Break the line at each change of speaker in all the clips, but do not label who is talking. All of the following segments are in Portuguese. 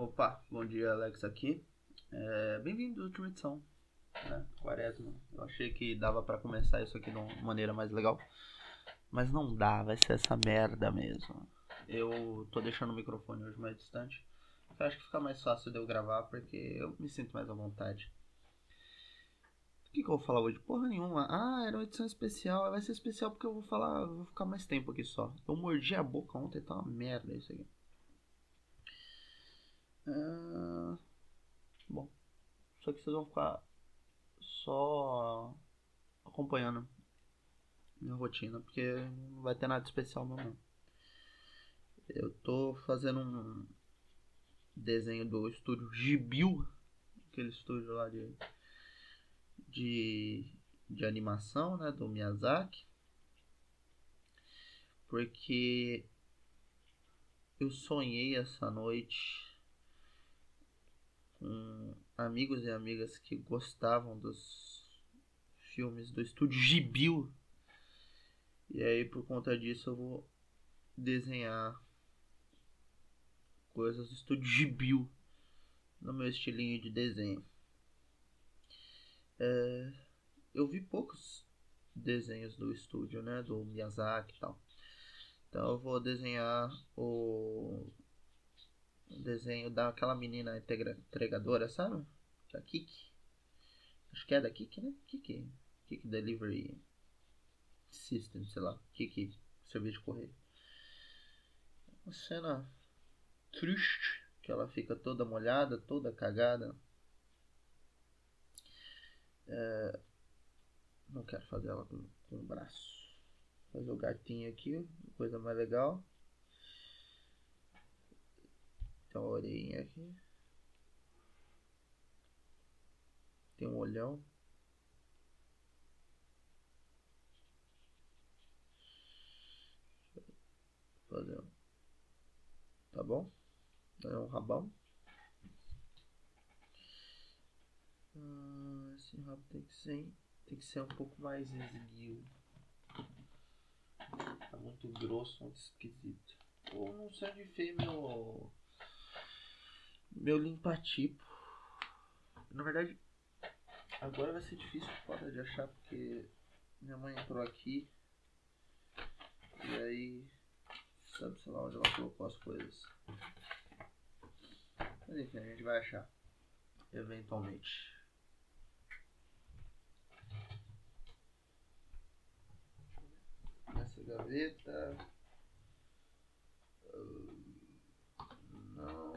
Opa, bom dia, Alex aqui. É, Bem-vindo à última edição, né? Quaresma. Eu achei que dava pra começar isso aqui de uma maneira mais legal, mas não dá, vai ser essa merda mesmo. Eu tô deixando o microfone hoje mais distante. Eu acho que fica mais fácil de eu gravar porque eu me sinto mais à vontade. O que, que eu vou falar hoje? Porra nenhuma. Ah, era uma edição especial. Vai ser especial porque eu vou falar. eu Vou ficar mais tempo aqui só. Eu mordi a boca ontem, tá uma merda isso aqui. Ah, bom, só que vocês vão ficar só acompanhando minha rotina, porque não vai ter nada especial mesmo. Eu tô fazendo um desenho do estúdio Gibil, aquele estúdio lá de, de, de animação, né, do Miyazaki, porque eu sonhei essa noite com amigos e amigas que gostavam dos filmes do estúdio Gibil. E aí por conta disso eu vou desenhar coisas do estúdio Gibil no meu estilinho de desenho. É, eu vi poucos desenhos do estúdio, né, do Miyazaki e tal. Então eu vou desenhar o desenho daquela menina entregadora, sabe? Da Kiki. Acho que é da Kiki, né? Kiki. Kiki Delivery System, sei lá. Kiki Serviço de Correio. Uma cena triste, que ela fica toda molhada, toda cagada. É, Não quero fazer ela com, com o braço. Fazer o gatinho aqui, coisa mais legal. Tem uma orelhinha aqui. Tem um olhão. Fazer. um- Tá bom? É um rabão. Ah, esse rabo tem que ser, tem que ser um pouco mais esguio. Tá muito grosso, muito esquisito. Ou não sei onde fez meu meu limpa-tipo. Na verdade, agora vai ser difícil de achar porque minha mãe entrou aqui e aí sabe sei lá onde ela colocou as coisas. Mas enfim, a gente vai achar eventualmente. Nessa gaveta. Ah,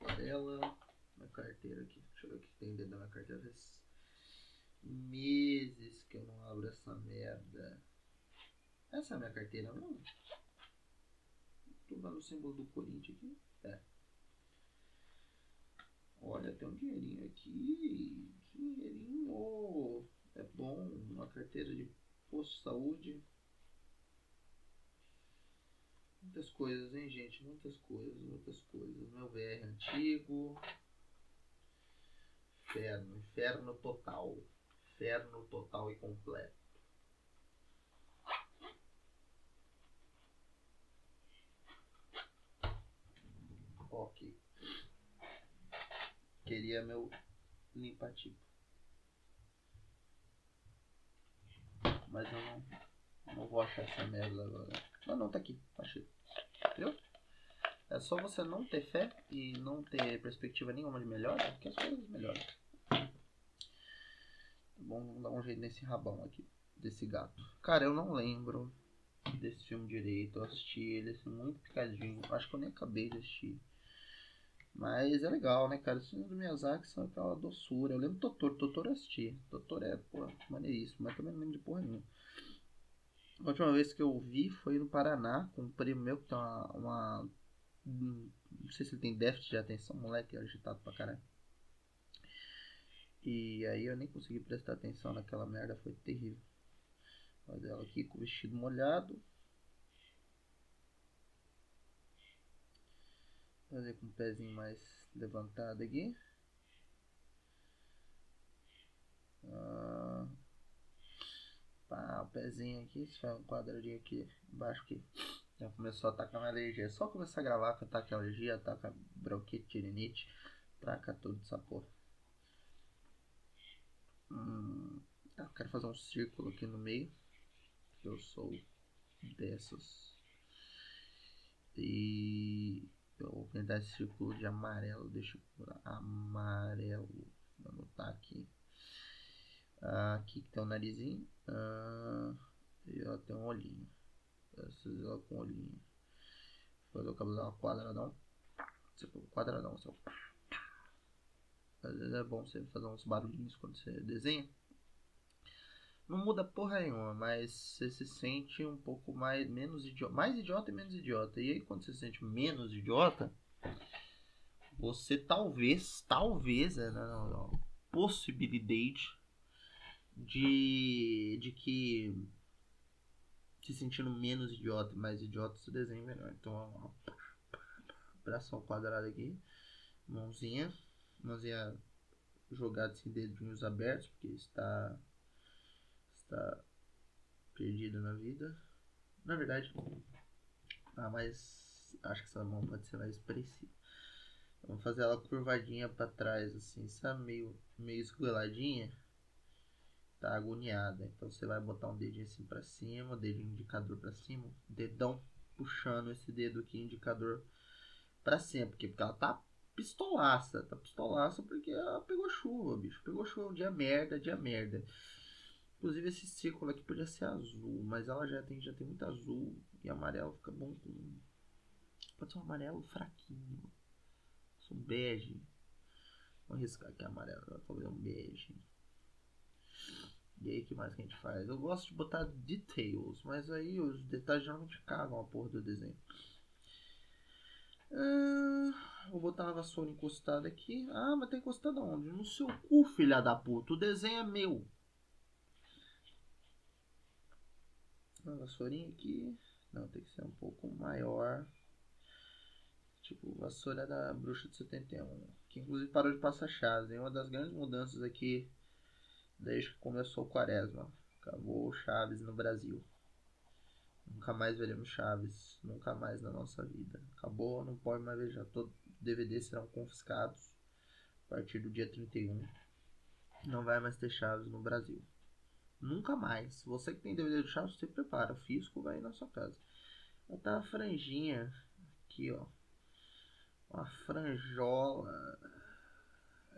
Não ela, minha carteira aqui. Deixa eu ver o que tem dentro da minha carteira. Faz meses que eu não abro essa merda. Essa é a minha carteira mesmo? Tô vendo o símbolo do Corinthians aqui. É. Olha, tem um dinheirinho aqui. Dinheirinho. É bom. Uma carteira de posto de saúde. Muitas coisas, hein, gente? Muitas coisas, muitas coisas. Meu VR antigo. Inferno, inferno total. Inferno total e completo. Ok. Queria meu limpa-tipo. Mas eu não, não vou achar essa merda agora. Não, não, tá aqui. Achei. Entendeu? É só você não ter fé e não ter perspectiva nenhuma de melhora que as coisas melhoram. Tá bom, vamos dar um jeito nesse rabão aqui, desse gato. Cara, eu não lembro desse filme direito. Eu assisti ele assim, muito picadinho. Acho que eu nem acabei de assistir. Mas é legal, né, cara? Os filmes do Miyazaki são aquela doçura. Eu lembro do Totoro. Totoro eu assisti. Totoro é, pô, maneiríssimo. Mas também não lembro de porra nenhuma. A última vez que eu vi foi no Paraná, com um primo meu que tem uma, uma- Não sei se ele tem déficit de atenção, moleque agitado pra caralho. E aí eu nem consegui prestar atenção naquela merda, foi terrível. Olha ela aqui com o vestido molhado. Fazer com o pezinho mais levantado aqui. Ah, pá, o pezinho aqui, se faz um quadradinho aqui embaixo aqui. Já começou a atacar uma alergia. É só começar a gravar que ataca alergia, ataca bronquite, tirinite, traca tudo essa porra. Hum, tá, quero fazer um círculo aqui no meio. Eu sou dessas. E eu vou pintar esse círculo de amarelo. Deixa eu amarelo. Vou anotar aqui. Aqui que tem um narizinho. Ah, e ó, tem um olhinho. Essas ó, com olhinho. Fazer o cabelo dar uma quadradão. Tipo, quadradão. Às vezes é bom você fazer uns barulhinhos quando você desenha. Não muda porra nenhuma, mas você se sente um pouco mais menos idiota, mais idiota e menos idiota. E aí quando você se sente menos idiota, você talvez, talvez, é, não, não, possibilidade de, de que se sentindo menos idiota e mais idiota, você desenha melhor. Então, ó, bração quadrado aqui, mãozinha, mãozinha jogada sem dedinhos abertos, porque está está perdido na vida. Na verdade, ah, mas acho que essa mão pode ser mais expressiva. Vamos fazer ela curvadinha para trás, assim, sabe? Meio, meio esgoeladinha tá agoniada. Então você vai botar um dedinho assim para cima, dedinho indicador para cima, dedão puxando esse dedo aqui indicador para cima, porque, porque ela tá pistolaça, tá pistolaça porque ela pegou chuva, bicho. Pegou chuva um dia merda, dia merda. Inclusive esse círculo aqui podia ser azul, mas ela já tem já tem muito azul e amarelo fica bom com pode ser um amarelo fraquinho. Um bege. Vou arriscar aqui amarelo, fazer um bege. E aí, que mais que a gente faz? Eu gosto de botar details, mas aí os detalhes geralmente cagam a porra do desenho. Ah, vou botar uma vassoura encostada aqui. Ah, mas tá encostada onde? No seu cu, filha da puta. O desenho é meu. Uma vassourinha aqui. Não, tem que ser um pouco maior. Tipo, vassoura da bruxa de 71. Que inclusive parou de passar chaves. Uma das grandes mudanças aqui desde que começou o quaresma. Acabou Chaves no Brasil. Nunca mais veremos Chaves. Nunca mais na nossa vida. Acabou, não pode mais ver. Já todos DVDs serão confiscados a partir do dia 31. Não vai mais ter Chaves no Brasil. Nunca mais. Você que tem DVD de Chaves, você prepara. O fisco vai na sua casa. Vai tá a franjinha aqui, ó. Uma franjola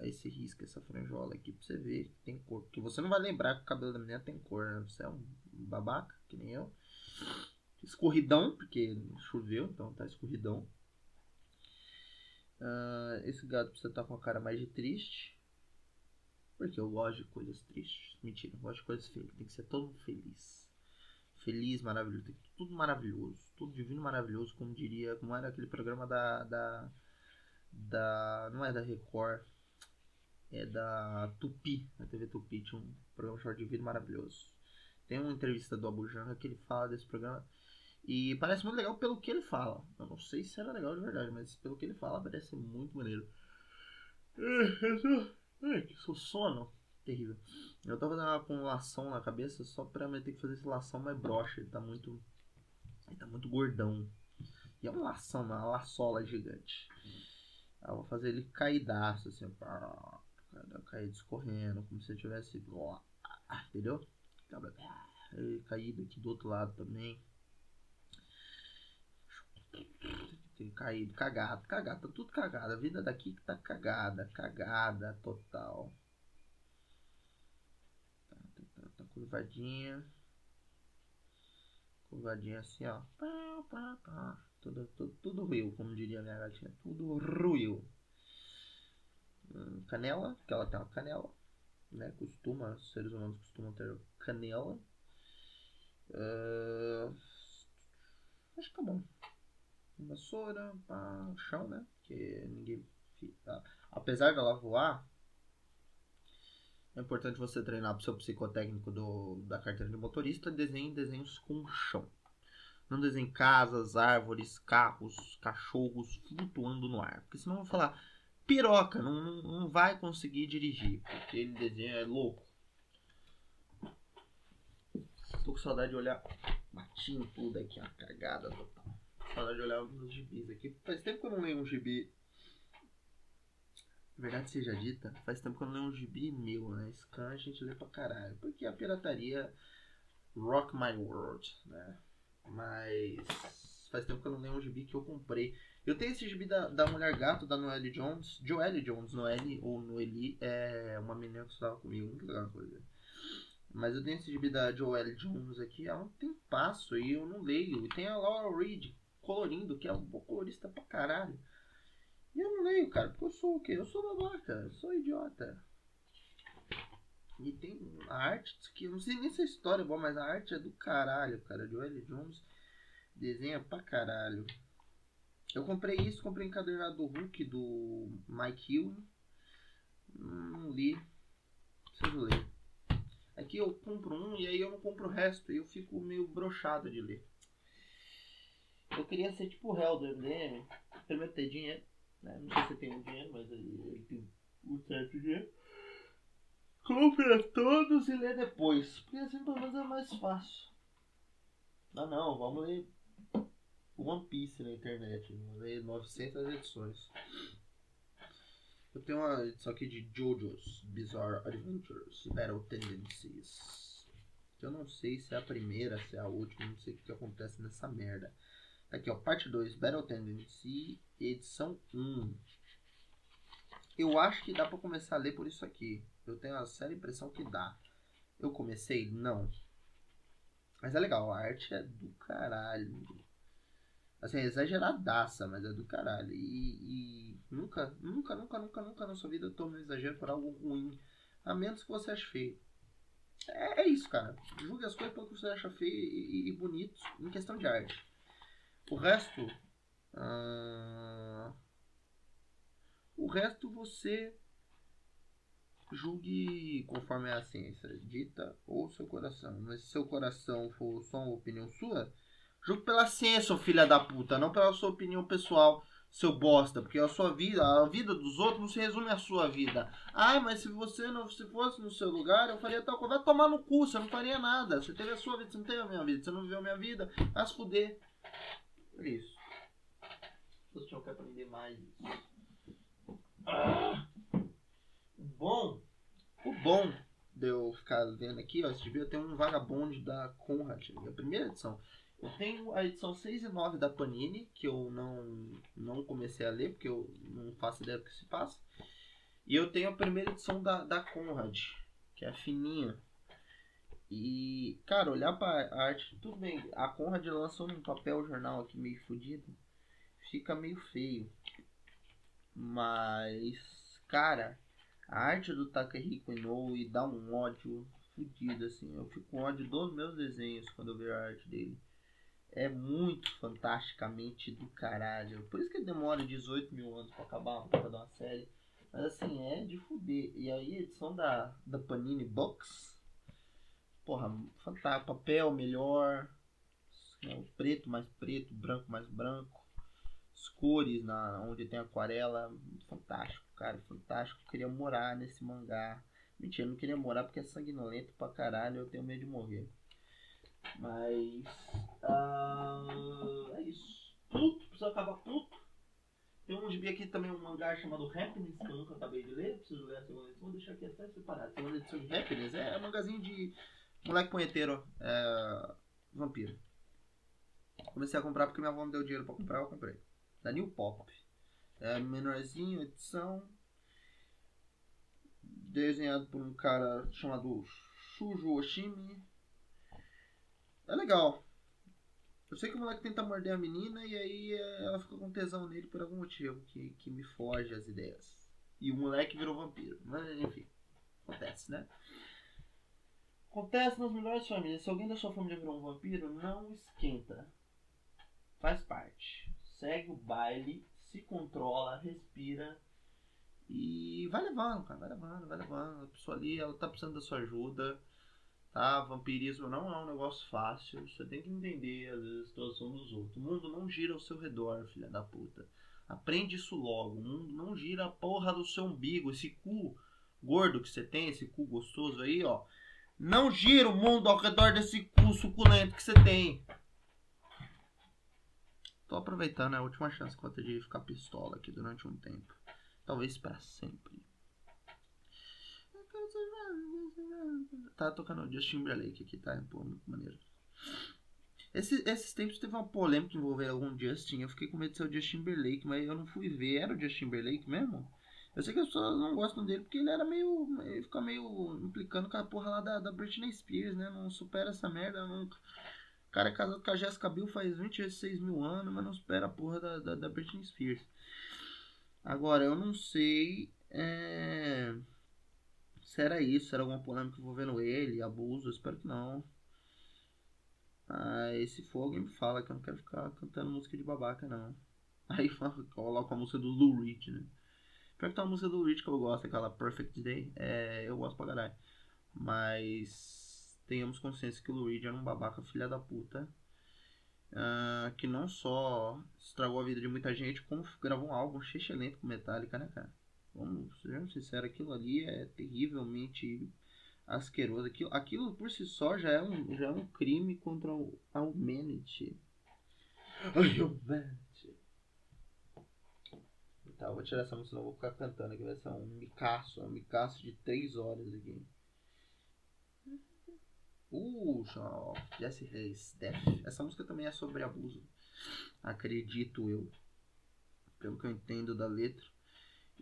esse risco, essa franjola aqui pra você ver que tem cor. Porque você não vai lembrar que o cabelo da menina tem cor, né? Você é um babaca, que nem eu. Escorridão, porque choveu, então tá escorridão. Uh, esse gato precisa estar tá com a cara mais de triste. Porque eu gosto de coisas tristes. Mentira, eu gosto de coisas felizes. Tem que ser todo feliz. Feliz, maravilhoso. Tem que ser tudo maravilhoso. Tudo divino maravilhoso, como diria. Como era aquele programa da. da, da não é da Record é da Tupi, a TV Tupi, tinha um programa chamado de Vida Maravilhoso. Tem uma entrevista do Abu Janra que ele fala desse programa e parece muito legal pelo que ele fala. Eu não sei se era legal de verdade, mas pelo que ele fala parece muito maneiro. Ai, que sono. Terrível. Eu tava fazendo com lação na cabeça só pra eu ter que fazer esse lação mais broxa. Ele tá muito. Ele tá muito gordão. E é uma lação, uma laçola gigante. Eu vou fazer ele caidaço, assim. Pá caído escorrendo, como se eu tivesse. Entendeu? Caído aqui do outro lado também. Caído, cagado, cagado, tá tudo cagado. A vida daqui tá cagada, cagada total. Tá, tá, tá, tá curvadinha. Curvadinha assim, ó. Tudo, tudo, tudo como diria minha gatinha. Tudo ruiu canela, que ela tem uma canela, né? Costuma, os seres humanos costumam ter canela. Uh, acho que tá bom. Vassoura, pá, chão, né? Que ninguém. Tá. Apesar dela voar, é importante você treinar para o seu psicotécnico do, da carteira de motorista. Desenhe desenhos com chão. Não desenhe casas, árvores, carros, cachorros flutuando no ar. Porque senão vou falar, piroca, não, não vai conseguir dirigir, porque ele desenha é louco. Tô com saudade de olhar Batinho tudo aqui, uma cagada total. Hora de olhar alguns gibis aqui. Faz tempo que eu não leio um gibi. Verdade seja dita, faz tempo que eu não leio um gibi meu, né? Scan a gente lê pra caralho. Porque a pirataria rock my world, né? Mas faz tempo que eu não leio um gibi que eu comprei. Eu tenho esse gibi da, da Mulher Gato, da Noelle Jones. Joelle Jones, Noelle ou Noeli, é uma menina que estava comigo, muito legal coisa. Mas eu tenho esse gibi da Joelle Jones aqui há um tempasso e eu não leio. E tem a Laura Reed colorindo, que é um colorista pra caralho. E eu não leio, cara, porque eu sou o quê? Eu sou babaca, eu sou idiota. E tem a arte que eu não sei nem se a história é boa, mas a arte é do caralho, cara. Joelle Jones desenha pra caralho. Eu comprei isso, comprei encadernado do Hulk do Mike Hill. Não li. Preciso ler. Aqui eu compro um e aí eu não compro o resto. E eu fico meio brochado de ler. Eu queria ser tipo o Hell do MDM. Primeiro ter dinheiro. Né? Não sei se tem um dinheiro, mas ele tem um certo dinheiro. Compra todos e lê depois. Porque assim pelo menos é mais fácil. Ah não, vamos ler One Piece na internet. Ler 900 edições. Eu tenho uma edição aqui de JoJo's Bizarre Adventures Battle Tendencies. Eu não sei se é a primeira, se é a última, não sei o que acontece nessa merda. Aqui, ó, parte 2, Battle Tendency, edição 1. Eu acho que dá pra começar a ler por isso aqui. Eu tenho a séria impressão que dá. Eu comecei? Não. Mas é legal, a arte é do caralho. Assim, é exageradaça, mas é do caralho. E, e, nunca, nunca, nunca, nunca, nunca na sua vida tome um exagero por algo ruim. A menos que você ache feio. É, é isso, cara. Julgue as coisas pelo que você acha feio e, e, e bonito em questão de arte. O resto. Uh, o resto você julgue conforme a ciência dita ou seu coração. Mas se seu coração for só uma opinião sua, julgue pela ciência, filha da puta, não pela sua opinião pessoal, seu bosta, porque a sua vida, a vida dos outros não se resume à sua vida. Ah, mas se você não se fosse no seu lugar, eu faria tal coisa. Vai tomar no cu, você não faria nada. Você teve a sua vida, você não teve a minha vida. Você não viveu a minha vida, vai se fuder. Por isso. Vocês tinham que aprender mais Ah! Bom, o bom de eu ficar vendo aqui, ó, esse devia ter um vagabonde da Conrad, a primeira edição. Eu tenho a edição 6 e 9 da Panini, que eu não, não comecei a ler, porque eu não faço ideia do que se passa. E eu tenho a primeira edição da, da Conrad, que é fininha. E, cara, olhar pra arte, tudo bem, a Conrad lançou um papel jornal aqui meio fodido, fica meio feio. Mas, cara, a arte do Takahiko Inoue dá um ódio fodido, assim. Eu fico com ódio dos meus desenhos quando eu vejo a arte dele é muito fantasticamente do caralho. Por isso que demora 18 mil anos pra acabar uma porra de uma série. Mas assim, é de fuder. E aí, edição da, da Panini Box. Porra, fantástico. Papel melhor. Né, preto mais preto, branco mais branco. As cores na, onde tem aquarela. Fantástico, cara. Fantástico. Queria morar nesse mangá. Mentira, não queria morar porque é sanguinolento pra caralho. Eu tenho medo de morrer. Mas. Uh, é isso. Puto, precisa acabar puto. Tem um gibi aqui também, um mangá chamado Happiness, que eu nunca acabei de ler. Preciso ler a segunda edição. Vou deixar aqui até separado. Segunda edição de Happiness é um mangazinho de moleque punheteiro, é, vampiro. Comecei a comprar porque minha avó me deu dinheiro pra comprar, eu comprei. Da New Pop. É menorzinho, edição. Desenhado por um cara chamado Shujo Oshimi. É legal. Eu sei que o moleque tenta morder a menina e aí é, ela fica com tesão nele por algum motivo que, que me foge as ideias. E o moleque virou vampiro. Mas enfim, acontece, né? Acontece nas melhores famílias. Se alguém da sua família virou um vampiro, não esquenta. Faz parte. Segue o baile, se controla, respira e vai levando, cara. Vai levando, vai levando. A pessoa ali, ela tá precisando da sua ajuda Tá? Vampirismo não é um negócio fácil. Você tem que entender, às vezes, a situação dos outros. O mundo não gira ao seu redor, filha da puta. Aprende isso logo. O mundo não gira a porra do seu umbigo. Esse cu gordo que você tem, esse cu gostoso aí, ó. Não gira o mundo ao redor desse cu suculento que você tem. Tô aproveitando a última chance que eu vou ter de ficar pistola aqui durante um tempo. Talvez para sempre. Tá tocando Justin Timberlake aqui, tá? Pô, muito maneiro. Esse, esses tempos teve uma polêmica envolvendo algum Justin. Eu fiquei com medo de ser o Justin Timberlake, mas eu não fui ver. Era o Justin Timberlake mesmo? Eu sei que as pessoas não gostam dele porque ele era meio. Ele fica meio implicando com a porra lá da, da Britney Spears, né? Não supera essa merda nunca. O cara é casado com a Jessica Biel faz 26 mil anos, mas não supera a porra da, da, da Britney Spears. Agora, eu não sei. É... Se era isso, era alguma polêmica envolvendo ele, abuso, eu espero que não. Ah, se for, alguém me fala que eu não quero ficar cantando música de babaca, não. Aí coloca a música do Lou Reed, né? Pior que tem uma música do Reed que eu gosto, aquela Perfect Day. É, eu gosto pra caralho. Mas tenhamos consciência que o Lou Reed era um babaca filha da puta. Uh, que não só estragou a vida de muita gente, como gravou um álbum excelente com Metallica, né, cara? Vamos ser sinceros, aquilo ali é terrivelmente asqueroso. Aquilo, aquilo por si só já é um, já é um crime contra a humanity. A humanity. Tá, eu vou tirar essa música, não vou ficar cantando aqui. Vai ser um micaço, um micaço de 3 horas aqui. Uh, Jesse Reis, Death. Essa música também é sobre abuso. Acredito eu. Pelo que eu entendo da letra.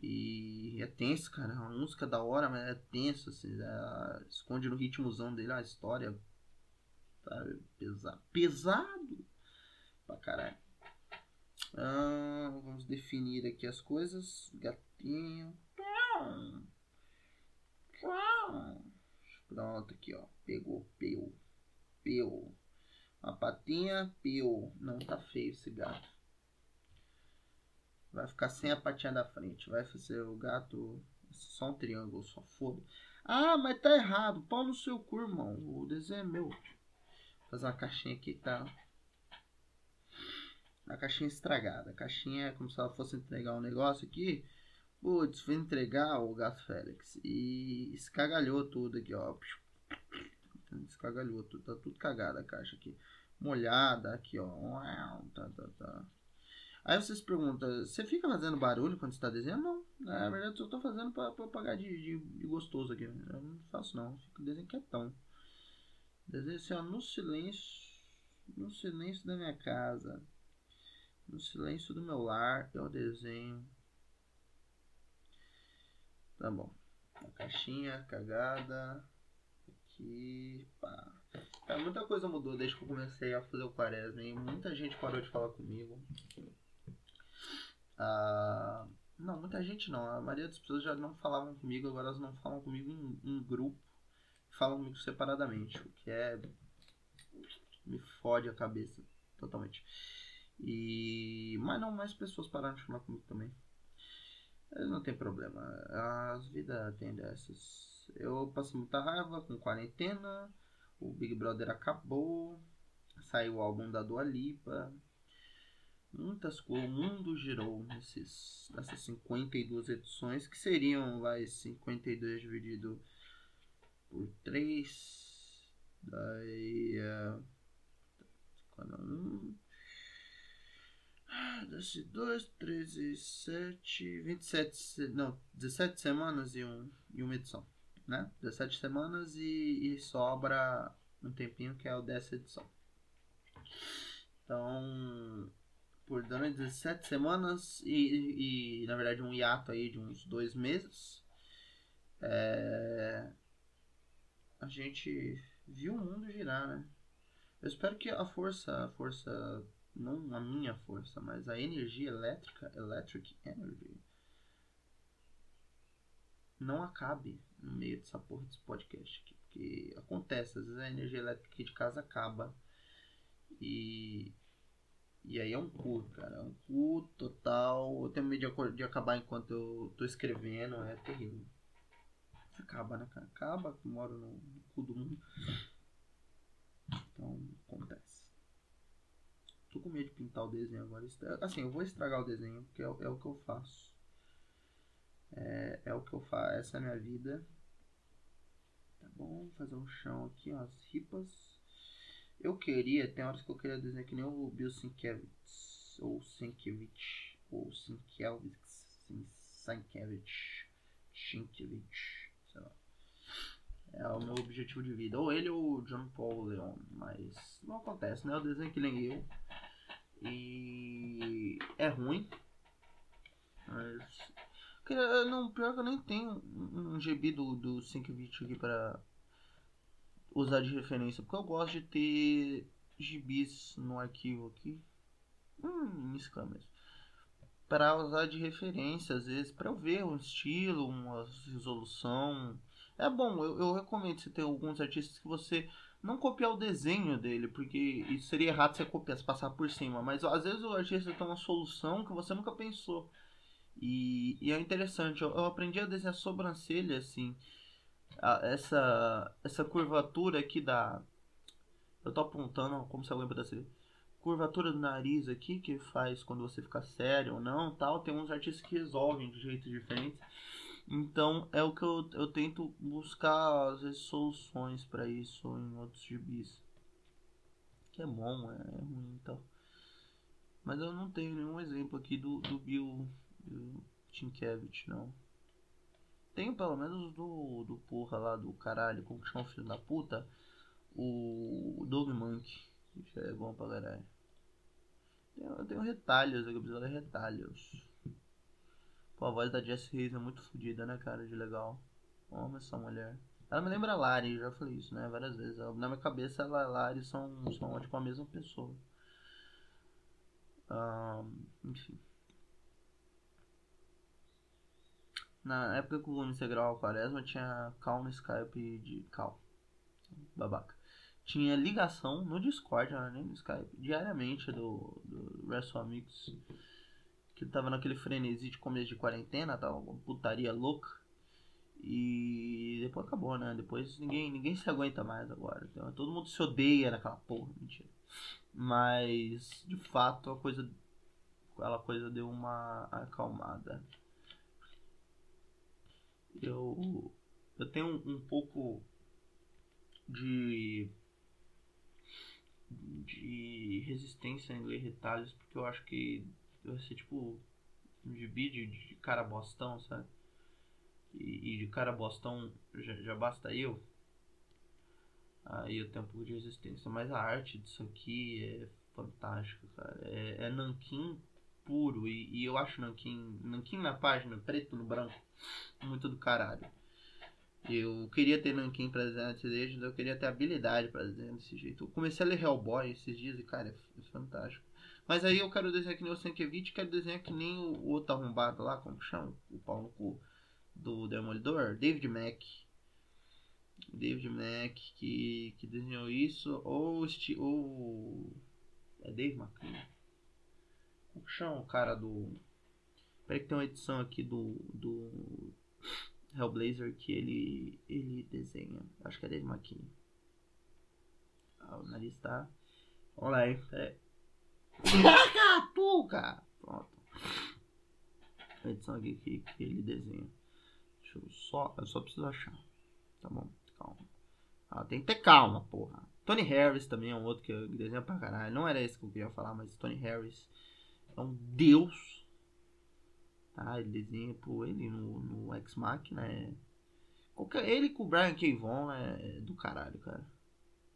E é tenso, cara. É uma música da hora, mas é tenso, assim. É, esconde no ritmozão dele a história. Tá pesado. Pesado pra caralho. Ah, vamos definir aqui as coisas. Gatinho. Pronto, aqui, ó. Pegou, peu. Peu. Uma patinha, peu. Não tá feio esse gato. Vai ficar sem a patinha da frente. Vai fazer o gato só um triângulo, só foda. Ah, mas tá errado. Pau no seu cu, irmão. O desenho é meu. Vou fazer uma caixinha aqui, tá? A caixinha estragada. A caixinha é como se ela fosse entregar um negócio aqui. Putz, foi entregar o gato Félix. E escagalhou tudo aqui, ó. Escagalhou tudo. Tá tudo cagado a caixa aqui. Molhada aqui, ó. Tá, tá, tá. Aí você se pergunta, você fica fazendo barulho quando está desenhando? Não. Na verdade, eu estou fazendo para pagar de, de, de, gostoso aqui. Eu não faço não. Fico desenhando quietão. Desenho assim, ó, no silêncio. No silêncio da minha casa. No silêncio do meu lar, eu desenho. Tá bom. A caixinha cagada. Aqui. Pá. É, muita coisa mudou desde que eu comecei a fazer o quaresma. E muita gente parou de falar comigo. Ah, não, muita gente não. A maioria das pessoas já não falavam comigo, agora elas não falam comigo em, em grupo. Falam comigo separadamente. O que é. Me fode a cabeça totalmente. E. Mas não, mais pessoas pararam de falar comigo também. Não tem problema. As vidas têm dessas. Eu passei muita raiva com quarentena. O Big Brother acabou. Saiu o álbum da Dua Lipa. Muitas coisas. O mundo girou nesses, nessas 52 edições. Que seriam, vai, 52 dividido por 3. Daí. Uh, cada um. Desce 2, 13, 7, 27, não, 17 semanas e, um, e uma edição, né? 17 semanas e, e sobra um tempinho que é o dessa edição. Então, por durante 17 semanas e, e, na verdade um hiato aí de uns dois meses, é, a gente viu o mundo girar, né? Eu espero que a força, a força não a minha força, mas a energia elétrica, electric energy, não acabe no meio dessa porra desse podcast aqui. Porque acontece, às vezes a energia elétrica aqui de casa acaba. E. E aí é um cu, cara. É um cu total. Eu tenho medo de, acabar enquanto eu tô escrevendo. É terrível. Acaba, né, cara? Acaba, que moro no, cu do mundo. Então, acontece. Tô com medo de pintar o desenho agora. Assim, eu vou estragar o desenho, porque é, é o que eu faço. É, é, o que eu faço. Essa é a minha vida. Tá bom, fazer um chão aqui, ó, as ripas. Eu queria, tem horas que eu queria desenhar que nem o Bill Sienkiewicz, ou Sienkiewicz, ou Sienkiewicz, Sienkiewicz, Sienkiewicz, sei lá. É o meu objetivo de vida. Ou ele ou o John Paul Leon, mas não acontece, né? Eu desenho que nem eu. E é ruim. Mas. Não, pior que eu nem tenho um GB do, do Sienkiewicz aqui para usar de referência, porque eu gosto de ter gibis no arquivo aqui. Hum, isso mesmo. Para usar de referência, às vezes, para eu ver um estilo, uma resolução. É bom, eu, eu recomendo você ter alguns artistas que você não copiar o desenho dele, porque isso seria errado você copiar, se passar por cima. Mas às vezes o artista tem uma solução que você nunca pensou. E, e é interessante, eu, eu, aprendi a desenhar sobrancelha assim. Essa, essa curvatura aqui da. Eu tô apontando como se alguém pudesse curvatura do nariz aqui que faz quando você fica sério ou não, tal. Tem uns artistas que resolvem de jeitos diferentes. Então é o que eu, eu tento buscar às vezes soluções para isso em outros gibis. Que é bom, é, é ruim então. Mas eu não tenho nenhum exemplo aqui do, do Bill, Bill Tinkiewicz, não. Tenho pelo menos do, do porra lá do caralho, como que chama o filho da puta? O Dog Monk. Isso é bom pra caralho. Eu tenho retalhos, eu preciso ler retalhos. Pô, a voz da Jessie Reis é muito fodida, né, cara? De legal. Amo essa mulher. Ela me lembra a Lari, já falei isso, né? Várias vezes. Na minha cabeça, ela e Lari são, são tipo a mesma pessoa. Um, enfim. Na época que o Integral Quaresma tinha call no Skype de call. Babaca tinha ligação no Discord, não nem no Skype, diariamente do, do WrestleMix. Que tava naquele frenesi de começo de quarentena, tava uma putaria louca. E depois acabou, né? Depois ninguém, ninguém se aguenta mais agora. Então, todo mundo se odeia naquela porra, mentira. Mas de fato a coisa. Aquela coisa deu uma acalmada. Eu. Eu tenho um, um pouco de de resistência em ler retalhos, porque eu acho que vai ser tipo um gibi de, de cara bostão, sabe? E, e, de cara bostão já, já basta eu. Aí eu tenho um pouco de resistência. Mas a arte disso aqui é fantástica, cara. É, é nanquim puro. E, e eu acho nanquim, nanquim na página, preto no branco, muito do caralho. Eu queria ter Nankin pra desenhar desse jeito, eu queria ter habilidade pra desenhar desse jeito. Eu comecei a ler Hellboy esses dias e, cara, é, é fantástico. Mas aí eu quero desenhar que nem o Sankiewicz, quero desenhar que nem o, o outro arrombado lá, como chama? O pau no cu do Demolidor, David Mack. David Mack que, que desenhou isso, ou, ou é Dave McLean. Como chama o cara do. Peraí que tem uma edição aqui do. do Hellblazer que ele, ele desenha. Acho que é Dave McKinney. Ah, o nariz tá. Vamos lá, hein? Puca! Pronto. A edição aqui que, que ele desenha. Deixa eu só. Eu só preciso achar. Tá bom, calma. Ah, tem que ter calma, porra. Tony Harris também é um outro que eu desenho pra caralho. Não era esse que eu queria falar, mas Tony Harris é um deus Tá? Ele desenha por ele no, no X-Machina. É... Qualquer, ele com o Brian K. Von é, é do caralho, cara.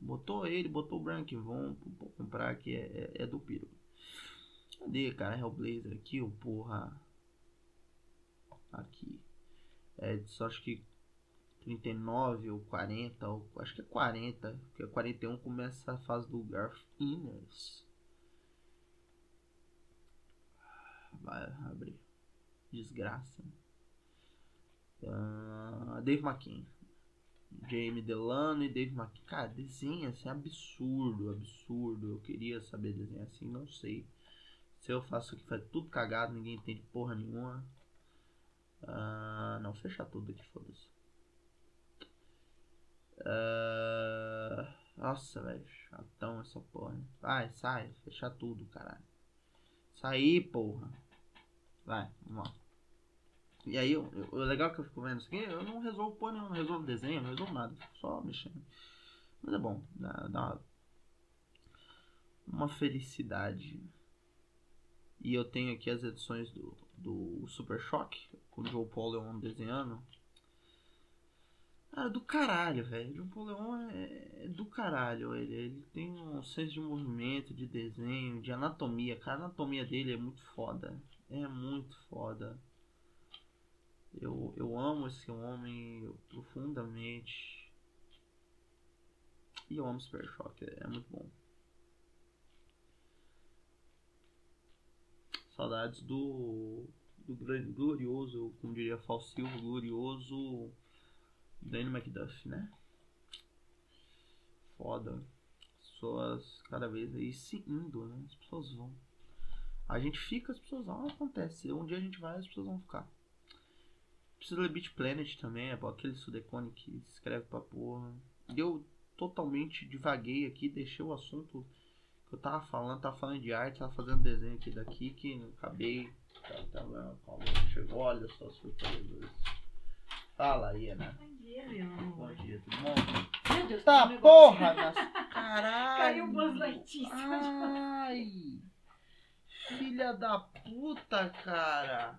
Botou ele, botou o Brian K. Von pra comprar que é, é, é, do piro. Cadê, cara? Hellblazer aqui, o porra. Aqui. É, só acho que 39 ou 40, ou, acho que é 40, porque 41 começa a fase do Garth Inners. Vai abrir. Desgraça. Uh, Dave McKean. Jamie Delano e Dave McKean. Cara, desenha assim, absurdo, absurdo. Eu queria saber desenhar assim, não sei. Se eu faço aqui, faz tudo cagado, ninguém entende porra nenhuma. Uh, não, fechar tudo aqui, foda-se. Uh, nossa, velho, chatão essa porra. Vai, sai, fechar tudo, caralho. Sair, porra. Vai, vamos lá. E aí, o, o legal é que eu fico vendo isso aqui, eu não resolvo pôr não resolvo desenho, não resolvo nada. Só mexendo. Mas é bom, dá, dá uma, uma felicidade. E eu tenho aqui as edições do, do Super Choque, com o Joe Paul Leon desenhando. Cara, do caralho, velho. John Paul Leon é, é do caralho. Ele, ele tem um senso de movimento, de desenho, de anatomia. Cara, a anatomia dele é muito foda. É muito foda. Eu, eu amo esse homem profundamente. E eu amo Super Shock, é, é muito bom. Saudades do, do glorioso, como diria Falsilvo, glorioso Danny McDuff, né? Foda. Pessoas cada vez aí se indo, né? As pessoas vão. A gente fica, as pessoas vão, acontece. Um dia a gente vai, as pessoas vão ficar. Precisa ler Beat Planet também, é aquele Sudecone que escreve pra porra. E eu totalmente divaguei aqui, deixei o assunto que eu tava falando, tava falando de arte, tava fazendo desenho aqui daqui, que não acabei. Tava, tava, chegou, olha só surpresa. Fala aí, né?
Bom dia, meu amor.
Bom dia, tudo bom?
Meu Deus,
Tá porra, nas... caralho.
Caiu um Buzz Lightyear.
Ai. Filha da puta, cara.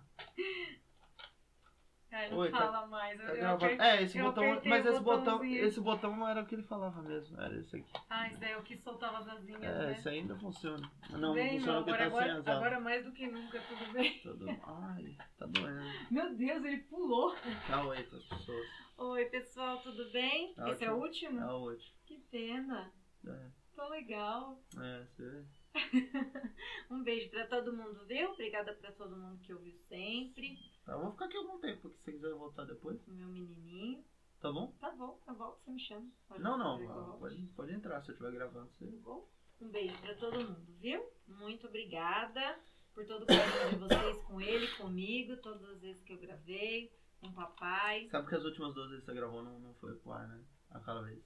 Ai, não
Oi, tá-
fala mais. Eu,
Tá
eu apertei-
É, esse
eu
botão. Mas
o
esse botão. Esse botão não era o que ele falava mesmo. Era esse aqui.
Ah, isso daí é o que soltava as asinhas,
É,
né?
esse ainda funciona. Não, não
Bem,
funciona
meu
porque tá sem
agora,
as asas.
agora mais do que nunca, tudo bem?
Tudo... Ai, tá doendo.
Meu Deus, ele pulou.
Oi pras pessoas.
Oi, pessoal, tudo bem?
Tá
Esse é o
ótimo.
último?
É hoje.
Que pena.
É,
Tô legal.
é, você vê.
Um beijo pra todo mundo, viu? Obrigada pra todo mundo que ouviu sempre.
Tá, eu vou ficar aqui algum tempo, porque se você quiser voltar depois,
meu menininho.
tá bom?
Tá bom, tá bom, você me chama. Pode
Não, não,
igual.
pode, pode entrar se eu estiver gravando. Você...
Tudo bom? Um beijo pra todo mundo, viu? Muito obrigada por todo o carinho de vocês com ele, comigo, todas as vezes que eu gravei, com o papai.
Sabe que as últimas duas vezes que você gravou não, não foi pro ar, né? Aquela vez.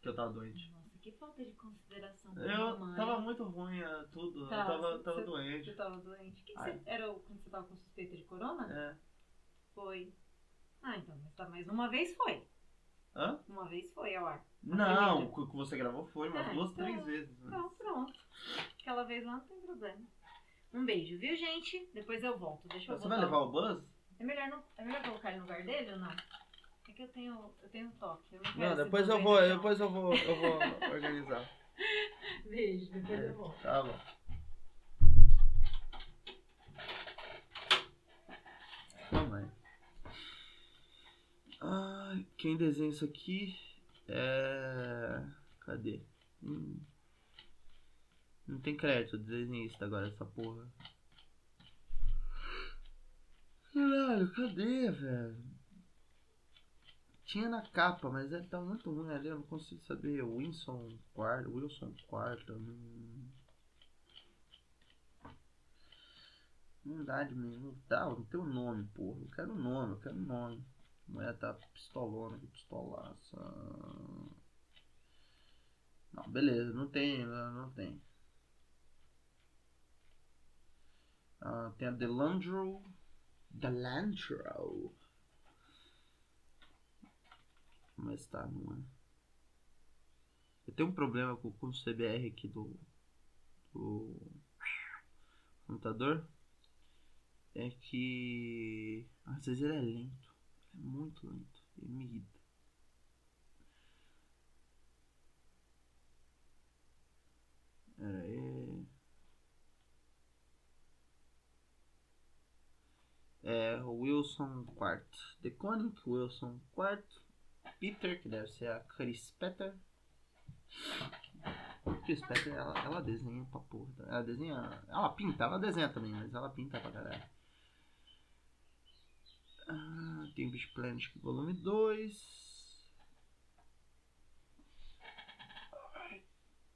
Que eu tava doente.
Que falta de consideração
Eu
a
tava muito ruim é, tudo.
Tá,
eu tava, tava doente.
Você tava doente? Que que você- era quando você tava com suspeita de corona?
É.
Foi. Ah, então, mas tá mais uma vez foi.
Hã?
Uma vez foi ao ar.
Não, o que você gravou foi umas
É,
duas,
então,
três vezes. Né?
Então, pronto. Aquela vez lá não tem problema. Um beijo, viu, gente? Depois eu volto. Deixa eu
Você vai levar o Buzz?
É melhor, não, é melhor colocar ele no lugar dele ou não? É que eu tenho, eu tenho toque. Eu não,
Não, depois eu vou, depois eu vou, eu vou organizar.
Beijo, depois
É,
eu volto.
tá bom. Mamãe. Ai, quem desenha isso aqui é. Cadê? Hum. Não tem crédito de desenhista agora, essa porra. Caralho, cadê, velho? Tinha na capa, mas ele tá muito ruim ali, eu não consigo saber. Wilson quarto, Wilson quarto. Não, não dá de mim, não dá, não tem o nome, porra. Eu quero o nome, eu quero o nome. A mulher tá pistolona aqui, pistolaça. Não, beleza, não tem, não tem. Ah, tem a Delandro. Delandro. Mas tá, não é. Eu tenho um problema com, com o CBR aqui do, do computador. É que às vezes ele é lento. É muito lento. Ele me irrita. Pera aí. É Wilson quarto. Deconic, Wilson quarto. Peter, que deve ser a Chris Petter. Chris Petter, ela, ela desenha pra porra. Ela desenha. Ela pinta, ela desenha também, mas ela pinta pra caralho. Ah, tem o Beach Planet volume 2. Ai,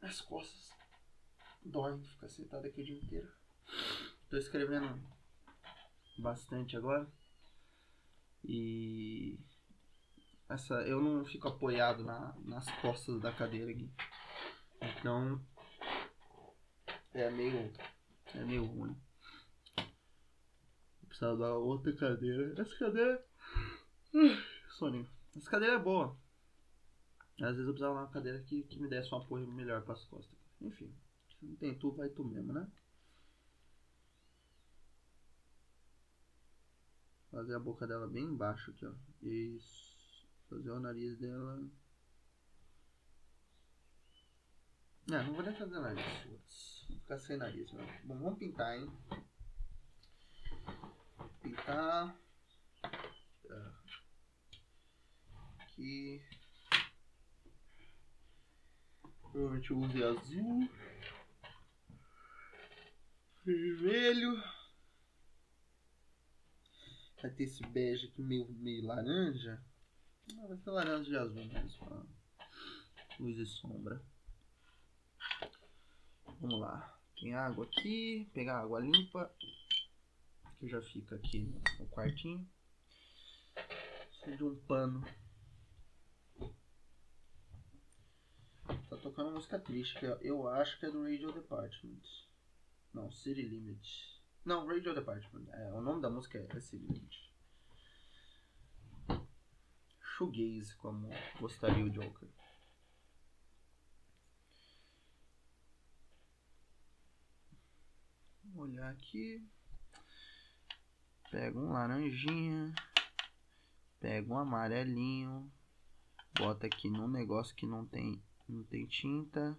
as costas doem ficar sentado aqui o dia inteiro. Tô escrevendo bastante agora. E essa eu não fico apoiado na, nas costas da cadeira aqui. Então é meio é meio ruim. Precisava da outra cadeira. Essa cadeira. Soninho. Essa cadeira é boa. Às vezes eu precisava de uma cadeira que, que me desse um apoio melhor para as costas. Enfim, se não tem tu, vai tu mesmo, né? Fazer a boca dela bem embaixo aqui, ó. Isso. Fazer o nariz dela. Não, não vou nem fazer nariz. Vou ficar sem nariz, né? Bom, vamos pintar, hein? Pintar. Aqui. Provavelmente eu use azul. Vermelho. Vai ter esse bege aqui meio, meio laranja. Não, vai ser laranja e azul mesmo. Luz e sombra. Vamos lá. Tem água aqui. Pegar água limpa. Que já fica aqui no quartinho. Preciso de um pano. Tá tocando música triste, que eu acho que é do Radio Department. Não, City Limit. Não, Radio Department. É, o nome da música é City Limit. Shoegaze, como gostaria o Joker. Vamos olhar aqui. Pega um laranjinha. Pega um amarelinho. Bota aqui num negócio que não tem não tem tinta,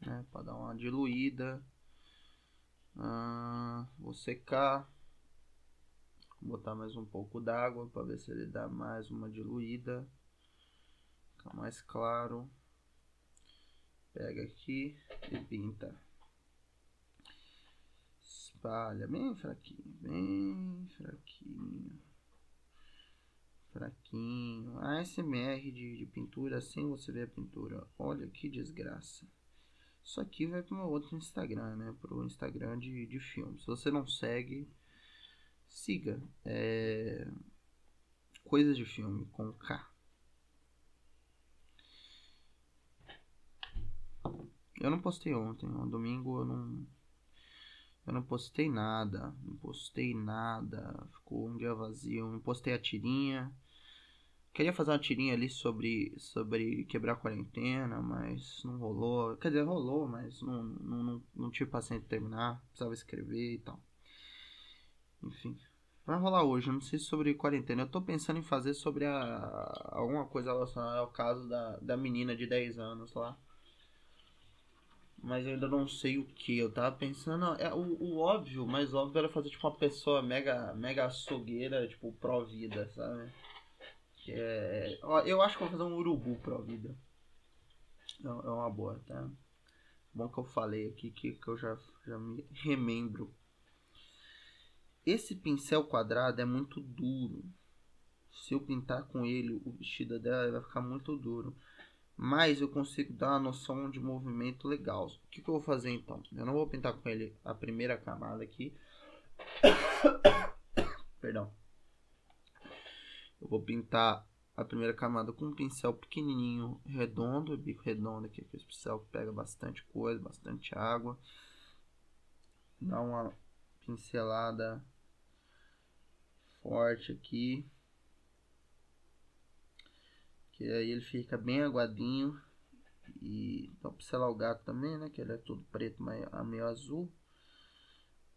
né? Para dar uma diluída. Ah, vou secar. Botar mais um pouco d'água para ver se ele dá mais uma diluída. Fica mais claro. Pega aqui e pinta. Espalha bem fraquinho, bem fraquinho fraquinho. ASMR de, de pintura sem você ver a pintura. Olha que desgraça. Isso aqui vai para o meu outro Instagram, né? Para o Instagram de, de filme. Se você não segue, siga. É... Coisas de filme com K. Eu não postei ontem, no domingo eu não. Eu não postei nada, não postei nada, ficou um dia vazio. Não postei a tirinha, Queria fazer uma tirinha ali sobre, sobre quebrar a quarentena, mas não rolou. Quer dizer, rolou, mas não, não, não, não tive paciência de terminar. Precisava escrever e tal. Enfim. Vai rolar hoje, não sei sobre quarentena. Eu tô pensando em fazer sobre a, alguma coisa relacionada ao caso da, da menina de 10 anos lá. Mas eu ainda não sei o que. Eu tava pensando. É, o, o óbvio, mais óbvio era fazer tipo uma pessoa mega, mega açougueira, tipo, pró-vida, sabe? É, eu acho que vou fazer um urubu pro vida. É, é uma boa, tá? Bom que eu falei aqui que, que eu já, já me remembro. Esse pincel quadrado é muito duro. Se eu pintar com ele o vestido dela, vai ficar muito duro. Mas eu consigo dar uma noção de movimento legal. O que, que eu vou fazer então? Eu não vou pintar com ele a primeira camada aqui. Perdão. Eu vou pintar a primeira camada com um pincel pequenininho, redondo, bico redondo aqui, aquele pincel que pega bastante coisa, bastante água. Dá uma pincelada forte aqui. Que aí ele fica bem aguadinho. E então pincelar o gato também, né? Que ele é todo preto, mas meio azul.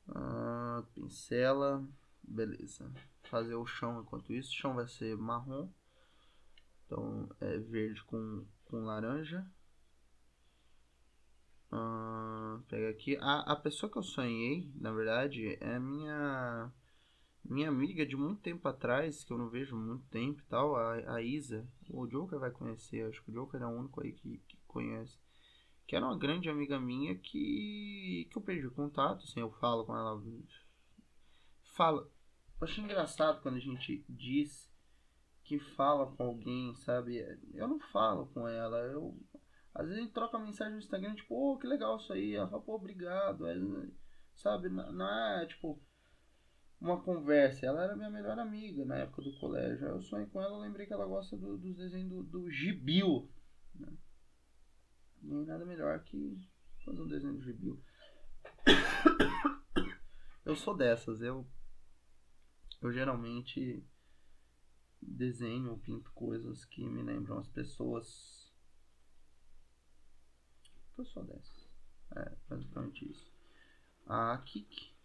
Ah, pincela. Beleza fazer o chão enquanto isso. O chão vai ser marrom. Então é verde com, com laranja. Uh, pega aqui. A, a pessoa que eu sonhei, na verdade, é minha minha amiga de muito tempo atrás, que eu não vejo muito tempo e tal, a, a Isa. O Joker vai conhecer, acho que o Joker é o único aí que, que conhece. Que era uma grande amiga minha que, que eu perdi contato, assim, eu falo com ela. Fala, eu acho engraçado quando a gente diz que fala com alguém, sabe? Eu não falo com ela, eu. Às vezes a gente troca mensagem no Instagram, tipo, oh, que legal isso aí, ela pô, obrigado. sabe, não é tipo uma conversa. Ela era minha melhor amiga na época do colégio. Eu sonhei com ela, lembrei que ela gosta do, dos desenhos do, do Gibil. Né? E nada melhor que fazer um desenho do Gibil. Eu sou dessas, eu eu geralmente desenho ou pinto coisas que me lembram as pessoas. Eu sou dessas. É, basicamente isso. A Kik.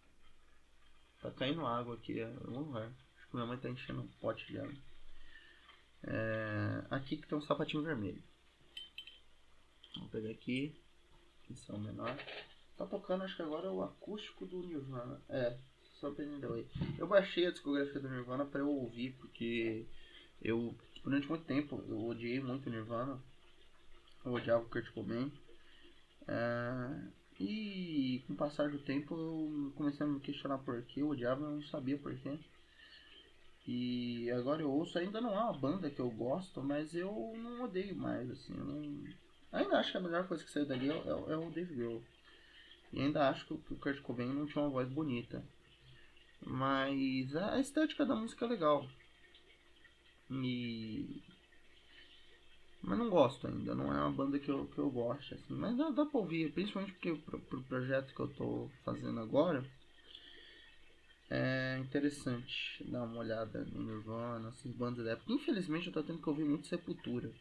Tá caindo água aqui, é um lugar. Acho que minha mãe tá enchendo um pote de água. É, a Kik tem um sapatinho vermelho. Vamos pegar aqui. Pincel menor. Tá tocando, acho que agora é o acústico do Nirvana. É, surpreendeu aí. Eu baixei a discografia do Nirvana pra eu ouvir, porque eu, durante muito tempo, eu odiei muito o Nirvana. Eu odiava o Kurt Cobain. É, e com o passar do tempo eu comecei a me questionar por que eu odiava, eu não sabia por quê. E agora eu ouço, ainda não é uma banda que eu gosto, mas eu não odeio mais, assim, não... Ainda acho que a melhor coisa que saiu dali é, é, é o Dave Grohl. E ainda acho que o Kurt Cobain não tinha uma voz bonita. Mas a estética da música é legal. E. Mas não gosto ainda, não é uma banda que eu, que eu gosto, assim. Mas dá, dá pra ouvir, principalmente porque pro, pro projeto que eu tô fazendo agora. É interessante dar uma olhada no Nirvana, essas bandas da época. Infelizmente eu tô tendo que ouvir muito Sepultura.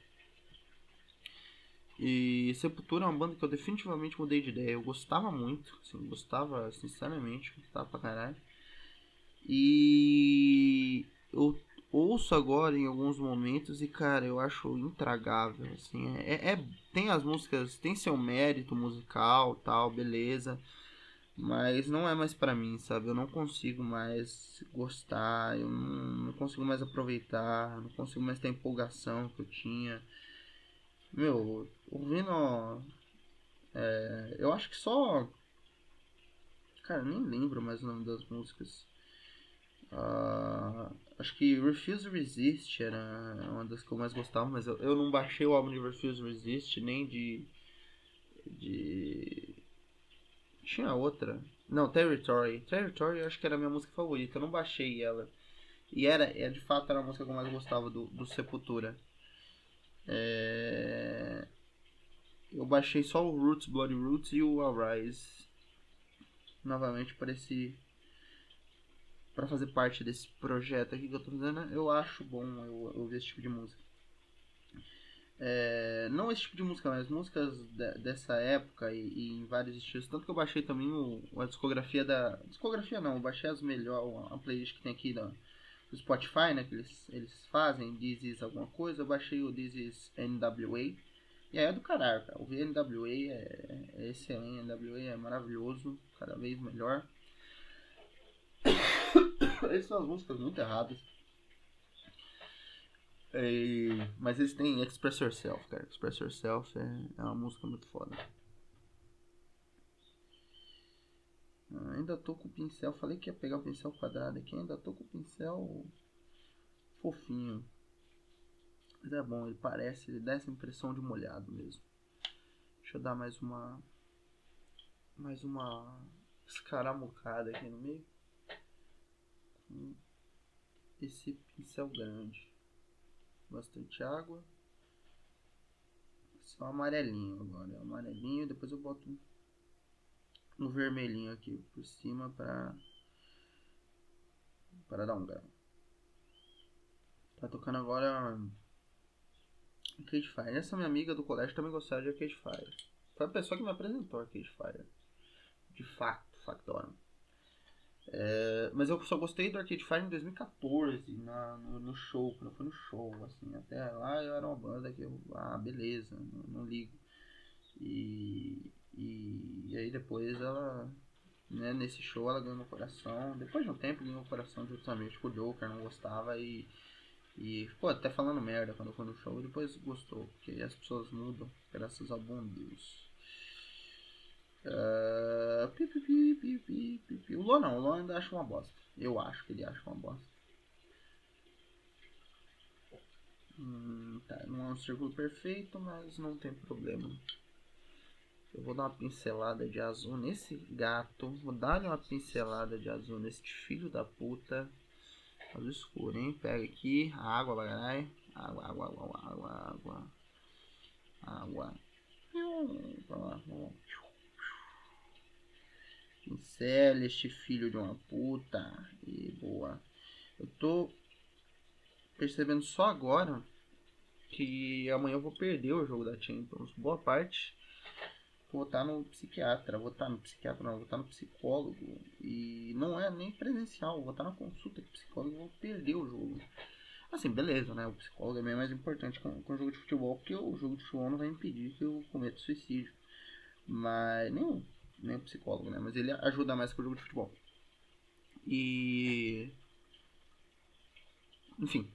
E Sepultura é uma banda que eu definitivamente mudei de ideia. Eu gostava muito, assim, gostava sinceramente, gostava pra caralho. E ouço agora em alguns momentos e, cara, eu acho intragável, assim. É, é, tem as músicas, tem seu mérito musical, tal, beleza. Mas não é mais para mim, sabe? Eu não consigo mais gostar, eu não, não consigo mais aproveitar, não consigo mais ter a empolgação que eu tinha. Meu, ouvindo. É, eu acho que só. Cara, nem lembro mais o nome das músicas. Uh, acho que Refuse Resist era uma das que eu mais gostava, mas eu, eu não baixei o álbum de Refuse Resist, nem de. de. Tinha outra. Não, Territory. Territory eu acho que era a minha música favorita, eu não baixei ela. E era, é, de fato, era a música que eu mais gostava do, do Sepultura. É... Eu baixei só o Roots, Bloody Roots e o Arise. Novamente para esse para fazer parte desse projeto aqui que eu tô fazendo, eu acho bom eu, ouvir esse tipo de música. É, não esse tipo de música, mas músicas de, dessa época e, e, em vários estilos. Tanto que eu baixei também o, a discografia da. Discografia não, eu baixei as melhores. A playlist que tem aqui da, do Spotify, né? Que eles, eles fazem, This is alguma coisa. Eu baixei o This is NWA. E aí é do caralho, cara. O NWA é, é excelente, NWA é maravilhoso, cada vez melhor. Essas são as músicas muito erradas. E, mas eles têm Express Yourself, cara. Express Yourself é, é uma música muito foda. Ah, ainda tô com o pincel. Falei que ia pegar o pincel quadrado aqui. Ainda tô com o pincel fofinho. Mas é bom, ele parece, ele dá essa impressão de molhado mesmo. Deixa eu dar mais uma. Mais uma escaramucada aqui no meio esse pincel grande. Bastante água. Só amarelinho agora. Amarelinho, depois eu boto um vermelhinho aqui por cima para para dar um grau. Tá tocando agora Arcade Fire. Essa minha amiga do colégio também gostava de Arcade Fire. Foi a pessoa que me apresentou Arcade Fire. De fato, factorum. É, mas eu só gostei do Arcade Fire em 2014, na, no, no, show, quando eu fui no show, assim, até lá eu era uma banda que eu, ah, beleza, não, não ligo. E, e, e, aí depois ela, né, nesse show ela ganhou meu coração, depois de um tempo ganhou o coração amigos, tipo o Joker não gostava e, e ficou até falando merda quando eu fui no show, e depois gostou, porque as pessoas mudam, graças ao bom Deus. Uh, pi, pi, pi, o Lô não, o Lô ainda acha uma bosta. Eu acho que ele acha uma bosta. Hum, tá, não é um círculo perfeito, mas não tem problema. Eu vou dar uma pincelada de azul nesse gato. Vou dar uma pincelada de azul nesse filho da puta. Azul escuro, hein? Pega aqui. Água, bagarai. Água, água, água, água, água. Água. Água. Pincela este filho de uma puta. E boa. Eu tô percebendo só agora que amanhã eu vou perder o jogo da Champions. Boa parte. Vou estar no psiquiatra, vou estar no psiquiatra, não, vou estar no psicólogo. E não é nem presencial, vou estar na consulta o psicólogo e vou perder o jogo. Assim, beleza, né? O psicólogo é bem mais importante com, com o jogo de futebol, porque o jogo de futebol não vai impedir que eu cometa suicídio. Mas. Nem, nem o psicólogo, né? Mas ele ajuda mais com o jogo de futebol. E. Enfim.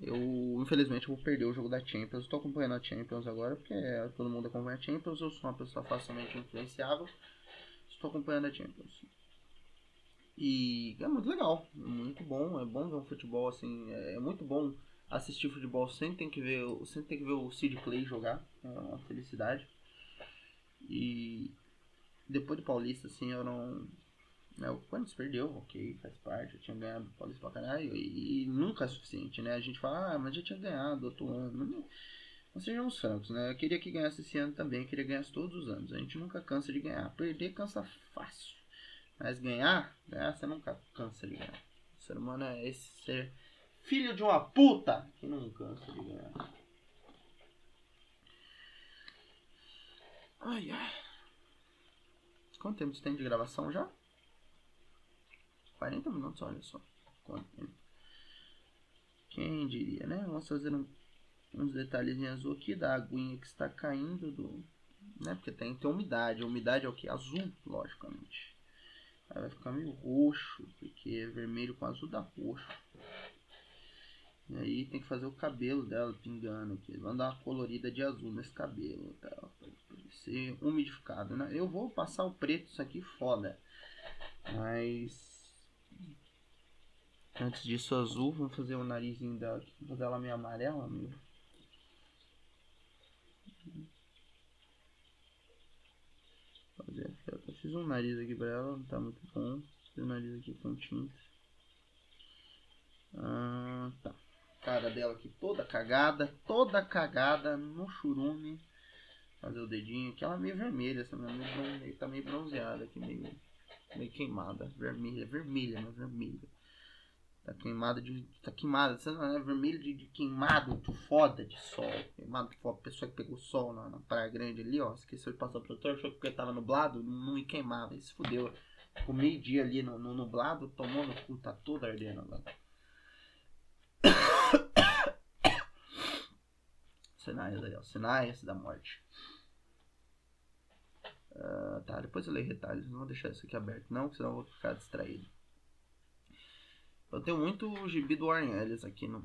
Eu, infelizmente, vou perder o jogo da Champions. Estou acompanhando a Champions agora, porque todo mundo acompanha a Champions. Eu sou uma pessoa facilmente influenciável. Estou acompanhando a Champions. E é muito legal, muito bom. É bom ver um futebol assim. É muito bom assistir futebol sem ter que ver, sem ter que ver o Sid Clay jogar. É uma felicidade. E depois do Paulista, assim, eu não né, o Corinthians perdeu, ok, faz parte, eu tinha ganhado o Paulista pra caralho, e, e, nunca é suficiente, né? A gente fala, ah, mas já tinha ganhado outro ano. Não sejamos francos, né? Eu queria que ganhasse esse ano também, eu queria que ganhasse todos os anos. A gente nunca cansa de ganhar. Perder cansa fácil. Mas ganhar, ganhar você nunca cansa de ganhar. O ser humano é esse ser filho de uma puta que não cansa de ganhar. Ai, ai. Quanto tempo tem de gravação já? 40 minutos, olha só. Quanto tempo. Quem diria, né? Vamos fazer um, uns detalhezinhos azul aqui da aguinha que está caindo do. Né? Porque tem que ter umidade. A umidade é o que? Azul, logicamente. Aí vai ficar meio roxo, porque é vermelho com azul dá roxo. E aí tem que fazer o cabelo dela pingando aqui. Vamos dar uma colorida de azul nesse cabelo, tá? Ser umidificado, né? Eu vou passar o preto, isso aqui foda. Mas Antes disso, azul. Vamos fazer o narizinho dela aqui. Vou fazer ela meio amarela, meio. Fazer Eu fiz um nariz aqui pra ela, não tá muito bom. Fiz o nariz aqui com tinta. Ah, tá. Cara dela aqui toda cagada, toda cagada no churume. Fazer o dedinho aqui, ela é meio vermelha, essa minha meio, tá meio bronzeada aqui, meio, meio queimada. Vermelha, vermelha, mas vermelha. Tá queimado de. Tá queimado, você não é vermelho de, de, queimado de foda de sol. Queimado de foda. Pessoa que pegou sol na, na Praia Grande ali, ó. Esqueceu de passar o protetor, achou que porque tava nublado, não, ia queimava. Isso fudeu. Ficou meio dia ali no, no nublado, tomou no cu, tá tudo ardendo lá. Sinais aí, ó. Sinais da morte. Uh, tá, depois eu leio retalhos. Não vou deixar isso aqui aberto, não, senão eu vou ficar distraído. Eu tenho muito gibi do Warren Ellis aqui no,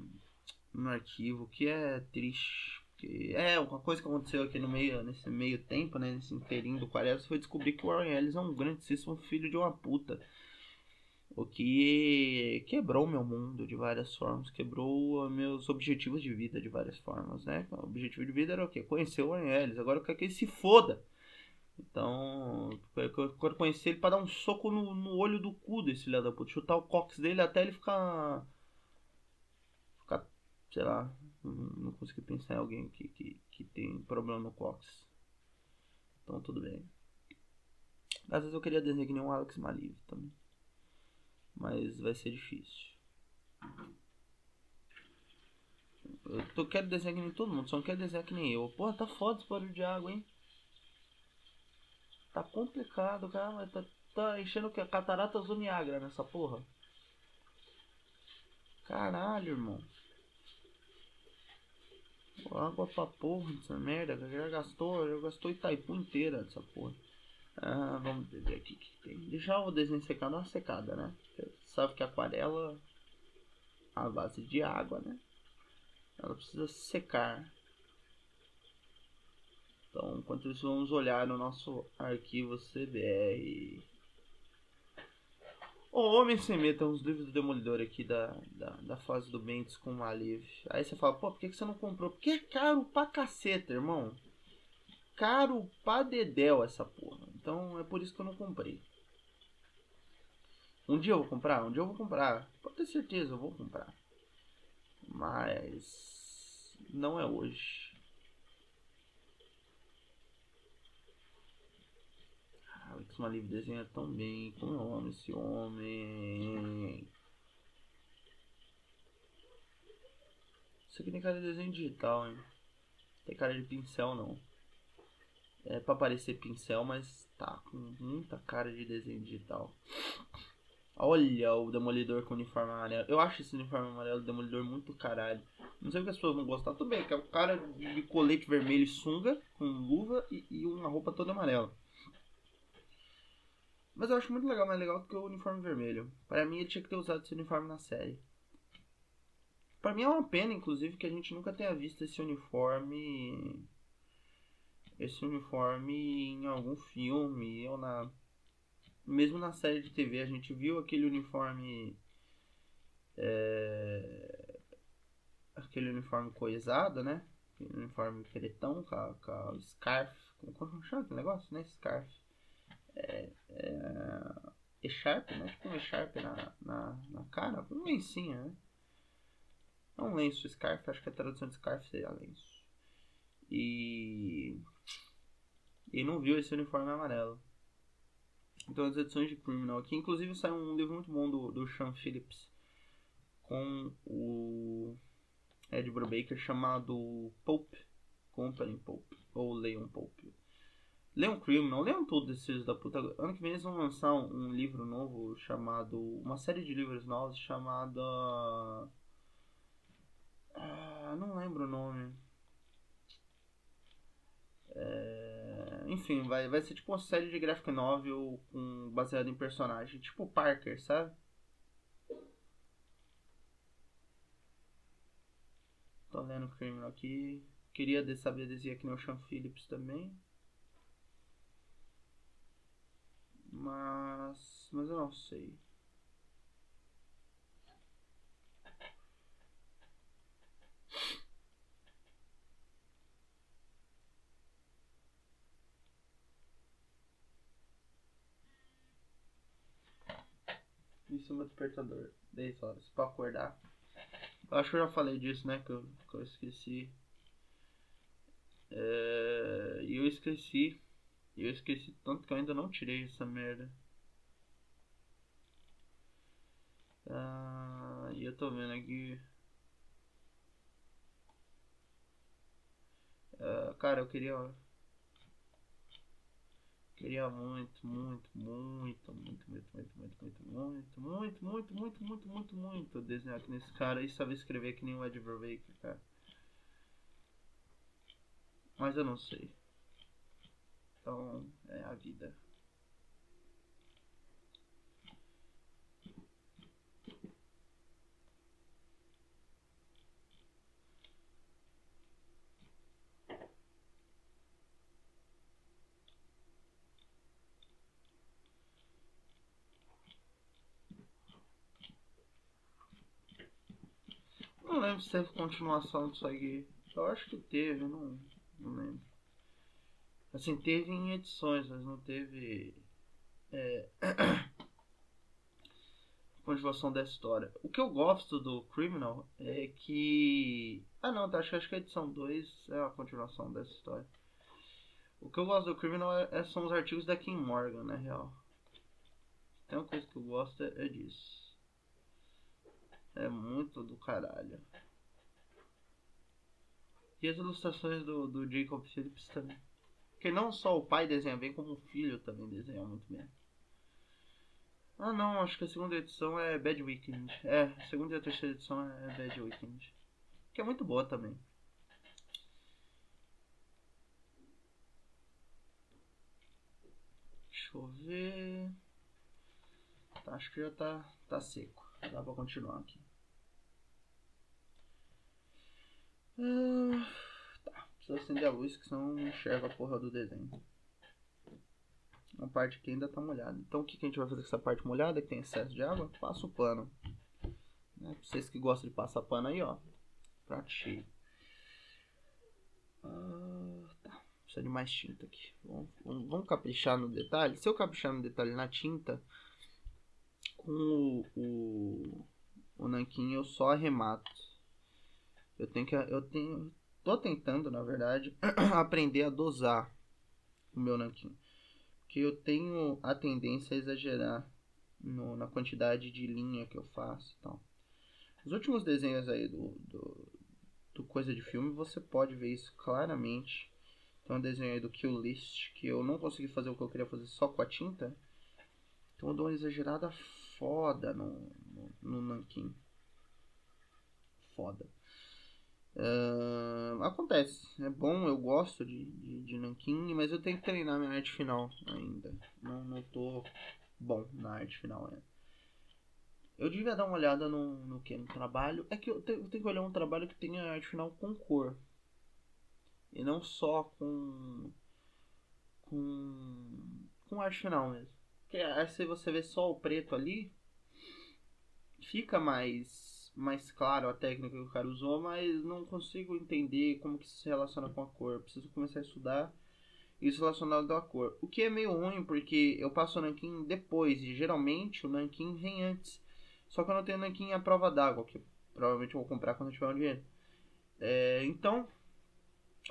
no arquivo, que é triste. Que é uma coisa que aconteceu aqui no meio, nesse meio tempo, né? Nesse inteirinho do Quaresma, foi descobrir que o Warren Ellis é um grandíssimo filho de uma puta. O que quebrou meu mundo de várias formas, quebrou meus objetivos de vida de várias formas, né? O objetivo de vida era o quê? Conhecer o Warren. Agora eu quero que ele se foda. Então, eu quero conhecer ele para dar um soco no, no olho do cu desse filho da puta. Chutar o cox dele até ele ficar. Ficar. Sei lá. Não consegui pensar em alguém que, que, que tem problema no cox. Então, tudo bem. Às vezes eu queria desenhar que nem um Alex Maliv também. Mas vai ser difícil. Eu tô, quero desenhar que nem todo mundo, só não quero desenhar que nem eu. Porra, tá foda esse barulho de água, hein? Tá complicado, cara. Tá, tá enchendo o que? Cataratas do Niagara nessa porra. Caralho, irmão. Água pra porra dessa merda. Já gastou, já gastou Itaipu inteira dessa porra. Ah, vamos ver aqui o que tem. Deixar o desenho secar, uma secada, né? Sabe que aquarela, a base de água, né? Ela precisa secar. Então, enquanto isso, vamos olhar no nosso arquivo CBR. O Homem Sem Medo tem uns livros do Demolidor aqui da, da, da fase do Bentes com Maliv. Aí você fala, pô, por que, que você não comprou? Porque é caro pra caceta, irmão. Caro pra dedéu essa porra. Então é por isso que eu não comprei. Um dia eu vou comprar? Um dia eu vou comprar. Pode ter certeza, eu vou comprar. Mas não é hoje. Alex Maliv desenha tão bem. Como eu amo esse homem. Isso aqui tem cara de desenho digital, hein? Tem cara de pincel, não. É pra parecer pincel, mas tá com muita cara de desenho digital. Olha o Demolidor com o uniforme amarelo. Eu acho esse uniforme amarelo do Demolidor muito caralho. Não sei porque as pessoas não gostam. Tudo bem, que é o cara de colete vermelho e sunga, com luva e, e uma roupa toda amarela. Mas eu acho muito legal, mais legal do que o uniforme vermelho. Para mim, ele tinha que ter usado esse uniforme na série. Para mim é uma pena, inclusive, que a gente nunca tenha visto esse uniforme. Esse uniforme em algum filme ou na. Mesmo na série de TV, a gente viu aquele uniforme. É... Aquele uniforme coisado, né? Aquele uniforme pretão com a, com scarf. Como chama aquele negócio, né? Scarf. É, é, echarpe, né? Tipo um echarpe na, na, na cara. Um lencinho, né? É um lenço, scarf, acho que a tradução de scarf seria lenço. E. E não viu esse uniforme amarelo. Então as edições de Criminal aqui, inclusive saiu um livro muito bom do, do Sean Phillips com o Ed Brubaker chamado Pope Company Pope ou Leon Pope. Leon Criminal, leiam tudo desses da puta. Ano que vem eles vão lançar um, um livro novo chamado. Uma série de livros novos chamada ah, não lembro o nome. É... Enfim, vai, vai ser tipo uma série de graphic novel com, baseada em personagem. Tipo Parker, sabe? Tô lendo o Criminal aqui. Queria saber dizer aqui no Sean Phillips também. Mas. Mas eu não sei. Isso é meu despertador. 10 horas pra acordar. Eu acho que eu já falei disso, né? Que eu, que eu esqueci. É, e eu esqueci. Eu esqueci tanto que eu ainda não tirei essa merda. Ah, e eu tô vendo aqui. Ah, cara, eu queria. Queria muito, muito, muito, muito, muito, muito, muito, muito, muito, muito, muito, muito, muito, muito, muito desenhar aqui nesse cara e saber escrever que nem o Ed Brubaker, cara. Mas eu não sei. Então, é a vida. Não lembro se teve continuação disso aqui. Eu acho que teve, não, não lembro. Assim, teve em edições, mas não teve. É, continuação da história. O que eu gosto do Criminal é que. Ah, não, acho, acho que a edição 2 é a continuação dessa história. O que eu gosto do Criminal é, é, são os artigos da Kim Morgan, na real. Tem uma coisa que eu gosto é, é disso. É muito do caralho. E as ilustrações do, do Jacob Phillips também. Porque não só o pai desenha bem, como o filho também desenha muito bem. Ah não, acho que a segunda edição é Bad Weekend. É, a segunda e a terceira edição é Bad Weekend. Que é muito boa também. Deixa eu ver. Tá, acho que já tá, tá seco. Dá pra continuar aqui. Ah, tá, precisa acender a luz que senão não enxerga a porra do desenho. Uma parte que ainda tá molhada. Então o que, que a gente vai fazer com essa parte molhada que tem excesso de água? Passa o pano. Né? Pra vocês que gostam de passar pano aí, ó. Prato cheio. Ah, tá. Precisa de mais tinta aqui. Vamos, vamos, vamos caprichar no detalhe. Se eu caprichar no detalhe na tinta, com o, o, o nanquim eu só arremato. Eu tenho que eu tenho tô tentando, na verdade, aprender a dosar o meu nanquim. Porque eu tenho a tendência a exagerar no, na quantidade de linha que eu faço e tal. Os últimos desenhos aí do, do coisa de filme, você pode ver isso claramente. Tem um desenho aí do Kill List que eu não consegui fazer o que eu queria fazer só com a tinta. Então eu dou uma exagerada foda no, no, no nanquim. Foda. Uh, acontece, é bom, eu gosto de, de, de nanquim, mas eu tenho que treinar minha arte final ainda. Não, não tô bom na arte final ainda. Eu devia dar uma olhada no, no que? No trabalho. É que eu tenho, eu tenho que olhar um trabalho que tenha arte final com cor. E não só com. com. com arte final mesmo. Porque se você vê só o preto ali, fica mais. Mais claro a técnica que o cara usou, mas não consigo entender como que isso se relaciona com a cor. preciso começar a estudar isso relacionado à cor. O que é meio ruim porque eu passo o nanquim depois e geralmente o nanquim vem antes. Só que eu não tenho nanquim à prova d'água, que provavelmente eu vou comprar quando eu tiver um dinheiro. É, então,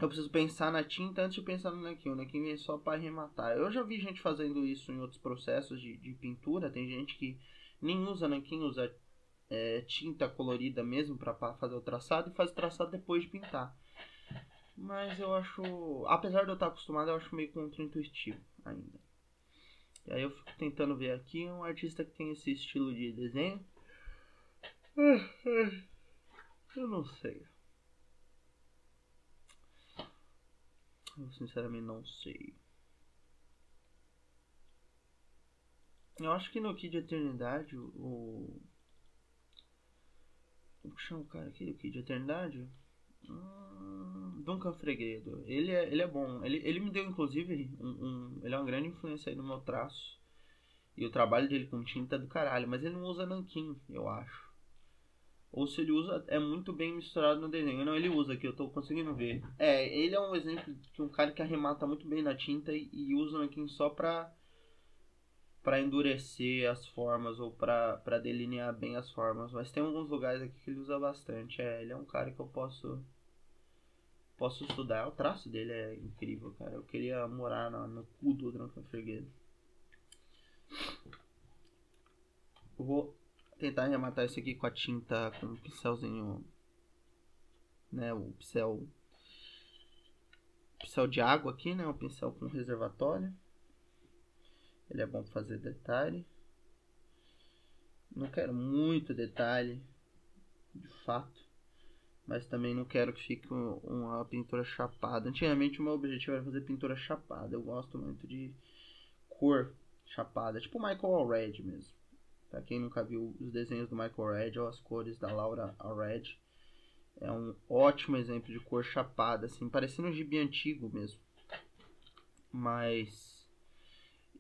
eu preciso pensar na tinta antes de pensar no nanquim. O nanquim é só para arrematar. Eu já vi gente fazendo isso em outros processos de, de pintura. Tem gente que nem usa nanquim, usa é, tinta colorida mesmo para fazer o traçado e faz o traçado depois de pintar. Mas eu acho, apesar de eu estar acostumado, eu acho meio contra-intuitivo ainda. E aí eu fico tentando ver aqui um artista que tem esse estilo de desenho. Eu não sei. Eu sinceramente não sei. Eu acho que no Kid Eternidade o. Como chama o cara aqui do Kid Eternidade? Hum, Duncan Fregredo. Ele é, ele é bom. Ele, ele me deu, inclusive, um, um, Ele é uma grande influência aí no meu traço. E o trabalho dele com tinta é do caralho. Mas ele não usa nanquim, eu acho. Ou se ele usa, é muito bem misturado no desenho. Não, ele usa aqui, eu tô conseguindo ver. É, ele é um exemplo de um cara que arremata muito bem na tinta e, e usa o nanquim só pra para endurecer as formas ou para delinear bem as formas. Mas tem alguns lugares aqui que ele usa bastante. É, ele é um cara que eu posso posso estudar. O traço dele é incrível, cara. Eu queria morar no, no cu do Drunken Freguedo. Eu vou tentar arrematar isso aqui com a tinta, com um pincelzinho, né, o pincel pincel de água aqui, né, um pincel com reservatório. Ele é bom para fazer detalhe. Não quero muito detalhe, de fato. Mas também não quero que fique uma pintura chapada. Antigamente o meu objetivo era fazer pintura chapada. Eu gosto muito de cor chapada. Tipo Michael Allred mesmo. Pra quem nunca viu os desenhos do Michael Allred ou as cores da Laura Allred. É um ótimo exemplo de cor chapada, assim, parecendo um gibi antigo mesmo. Mas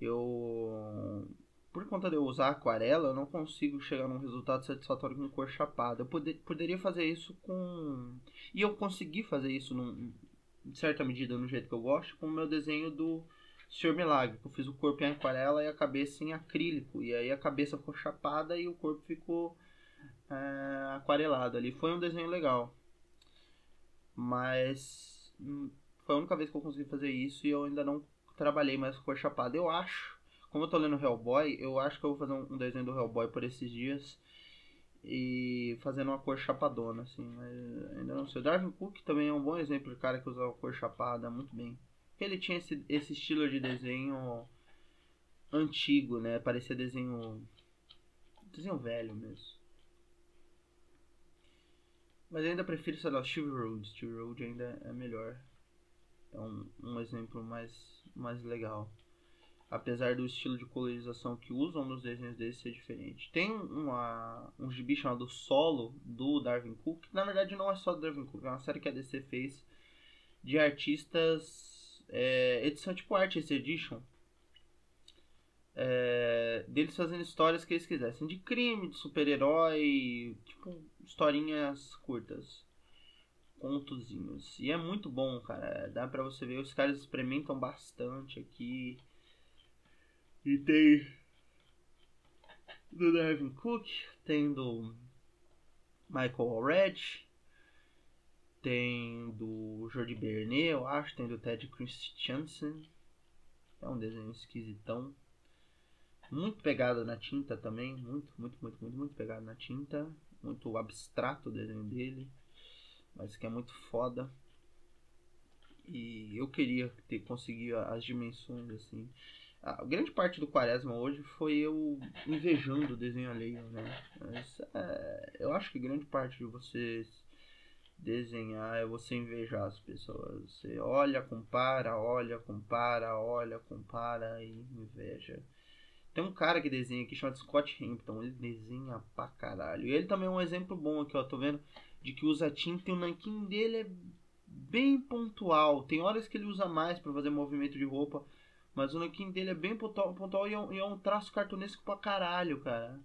eu por conta de eu usar aquarela, eu não consigo chegar num resultado satisfatório com cor chapada. Eu poder, poderia fazer isso com. E eu consegui fazer isso num, em certa medida, no jeito que eu gosto, com o meu desenho do Senhor Milagre. Que eu fiz o corpo em aquarela e a cabeça em acrílico. E aí a cabeça ficou chapada e o corpo ficou é, aquarelado ali. Foi um desenho legal. Mas hum, foi a única vez que eu consegui fazer isso e eu ainda não trabalhei mais com cor chapada. Eu acho, como eu tô lendo Hellboy, eu acho que eu vou fazer um desenho do Hellboy por esses dias e fazendo uma cor chapadona, assim, mas ainda não sei. O Darwin Cook também é um bom exemplo de cara que usa uma cor chapada muito bem. Ele tinha esse, esse estilo de desenho antigo, né? Parecia desenho. desenho velho mesmo. Mas eu ainda prefiro, sei lá, Steve Road. Steve Road ainda é melhor. É um, um exemplo mais mais legal. Apesar do estilo de colorização que usam nos desenhos dele ser diferente. Tem uma, um gibi chamado Solo do Darwin Cook. Que na verdade não é só do Darwin Cook, é uma série que a DC fez de artistas. É, edição tipo Artist Edition. É, deles fazendo histórias que eles quisessem. De crime, de super-herói. Tipo, historinhas curtas contozinhos. E é muito bom, cara. Dá pra você ver, os caras experimentam bastante aqui. E tem do Devin Cook, tem do Michael Allred, tem do Jordi Bernet, eu acho, tem do Ted Christiansen. É um desenho esquisitão. Muito pegado na tinta também, muito, muito, muito, muito, muito pegado na tinta. Muito abstrato o desenho dele. Mas que é muito foda. E eu queria ter conseguido as dimensões assim. A grande parte do quaresma hoje foi eu invejando o desenho alheio, né? Mas, é, eu acho que grande parte de vocês desenhar é você invejar as pessoas. Você olha, compara, olha, compara, olha, compara e inveja. Tem um cara que desenha aqui chamado Scott Hampton. Ele desenha pra caralho. E ele também é um exemplo bom aqui, ó. Tô vendo de que usa tinta e o nanquim dele é bem pontual. Tem horas que ele usa mais para fazer movimento de roupa. Mas o nanquim dele é bem pontual, pontual e, é um, e é um traço cartunesco pra caralho, cara.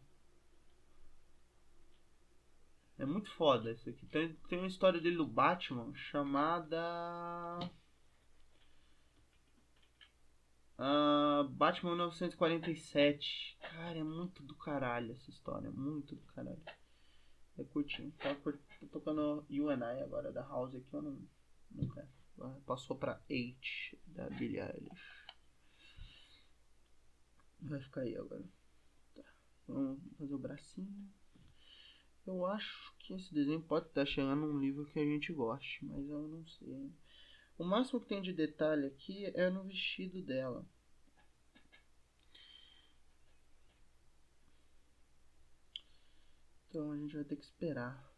É muito foda isso aqui. Tem, tem uma história dele do Batman chamada. Uh, Batman 1947. Cara, é muito do caralho essa história. Muito do caralho. É curtinho. Tá, tô tocando UNI agora da House aqui. Eu não, quero. Passou pra 8 da Billie Eilish. Vai ficar aí agora. Tá. Vamos fazer o bracinho. Eu acho que esse desenho pode estar chegando num nível que a gente goste, mas eu não sei. O máximo que tem de detalhe aqui é no vestido dela. Então a gente vai ter que esperar.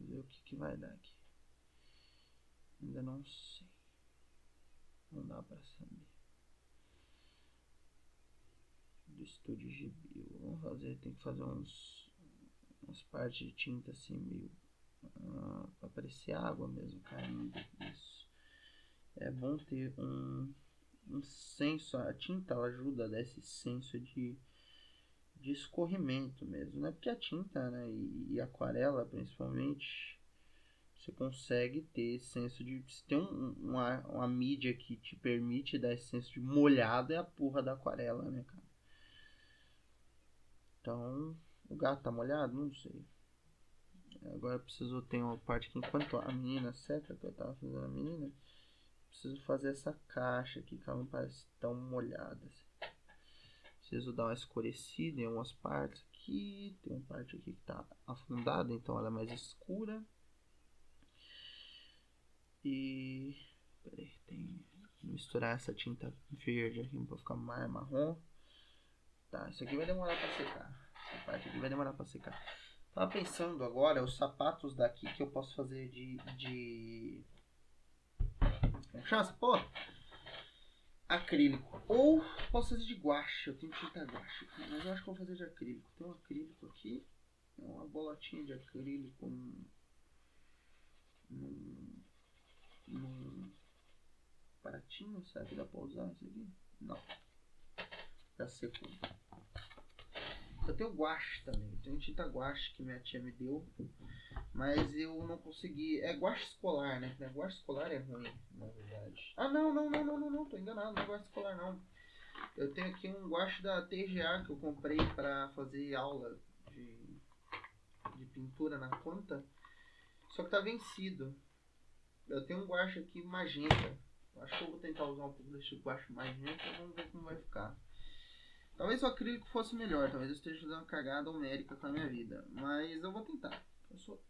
Ver o que, que vai dar aqui. Ainda não sei. Não dá pra saber. Do estúdio GB. Vamos fazer, tem que fazer uns umas partes de tinta assim meio uh, para parecer água mesmo caindo isso é bom ter um, um senso a tinta ela ajuda a dar esse senso de, de escorrimento mesmo né porque a tinta né e, e aquarela principalmente você consegue ter esse senso de se tem um, uma, uma mídia que te permite dar esse senso de molhado é a porra da aquarela né cara então o gato tá molhado? Não sei. Agora preciso ter uma parte que enquanto a menina seca, que eu tava fazendo a menina, preciso fazer essa caixa aqui que ela não parece tão molhada. Assim. Preciso dar uma escurecida em algumas partes aqui. Tem uma parte aqui que tá afundada, então ela é mais escura. E. Peraí, tem. Misturar essa tinta verde aqui pra ficar mais marrom. Tá, isso aqui vai demorar pra secar. Essa parte aqui vai demorar pra secar. Tava pensando agora os sapatos daqui que eu posso fazer de. de... Essa porra? Acrílico. Ou posso fazer de guache. Eu tenho tinta guache mas eu acho que vou fazer de acrílico. Tem um acrílico aqui. Uma bolotinha de acrílico. Um, num, num pratinho. Será que dá pra usar isso aqui? Não. Tá seco. Eu tenho guache também. Eu tenho tinta guache que minha tia me deu. Mas eu não consegui. É guache escolar, né? É guache escolar é ruim, na verdade. Ah, não, não, não, não, não, não. Tô enganado. Não é guache escolar, não. Eu tenho aqui um guache da TGA que eu comprei pra fazer aula de, de pintura na conta. Só que tá vencido. Eu tenho um guache aqui magenta. Acho que eu vou tentar usar um pouco desse guache magenta. Vamos ver como vai ficar. Talvez o acrílico fosse melhor, talvez eu esteja fazendo uma cagada homérica com a minha vida. Mas eu vou tentar. Eu sou...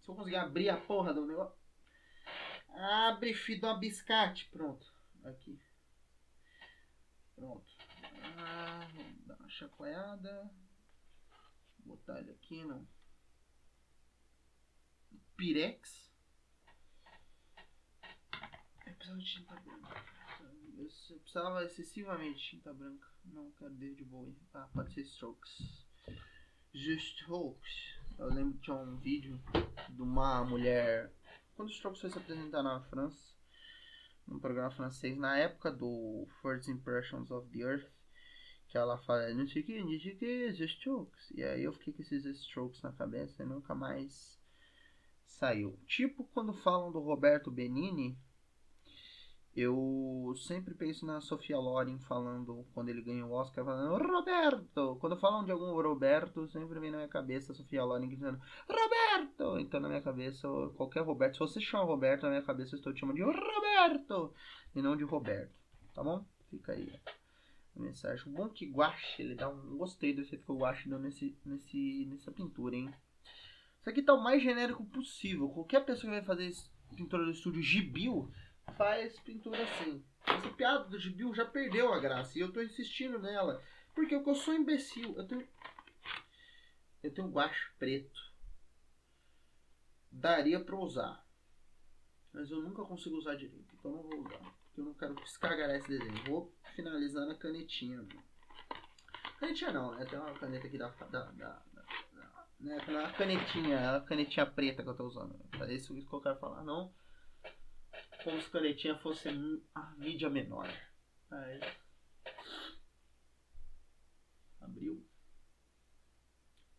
Se eu conseguir abrir a porra do negócio. Abre, filho do biscate. Pronto. Aqui. Pronto. Ah, vamos dar uma chacoalhada. Botar ele aqui no Pirex. Eu preciso de tinta branca. Eu precisava excessivamente de tinta branca. Não quero David Bowie. Ah, pode ser Strokes. Just Strokes. Eu lembro que tinha um vídeo de uma mulher. Quando o Strokes foi se apresentar na França, num programa francês, na época do First Impressions of the Earth, que ela fala, não sei o que, não sei o que, The Strokes. E aí eu fiquei com esses Strokes na cabeça e nunca mais saiu. Tipo quando falam do Roberto Benini eu sempre penso na Sofia Loren falando, quando ele ganha o Oscar, falando Roberto! Quando falam de algum Roberto, sempre vem na minha cabeça a Sofia Loren dizendo Roberto! Então na minha cabeça, qualquer Roberto, se você chama Roberto, na minha cabeça eu estou te chamando de Roberto! E não de Roberto, tá bom? Fica aí a mensagem. O bom que guache, ele dá um. Gostei do efeito que o guache deu nesse, nesse, nessa pintura, hein? Isso aqui tá o mais genérico possível. Qualquer pessoa que vai fazer pintura do estúdio Gibil faz pintura assim. Essa piada do Gibil já perdeu a graça e eu tô insistindo nela. Porque eu sou imbecil. Eu tenho. Eu tenho guache preto. Daria pra usar. Mas eu nunca consigo usar direito. Então não vou usar. Eu não quero escagar esse desenho. Vou finalizar na canetinha. Canetinha não, né? Tem uma caneta aqui da. da, da, da né? A canetinha, a canetinha preta que eu tô usando. É isso que eu quero falar. Não como se canetinha fosse a mídia menor. Aí. Abriu.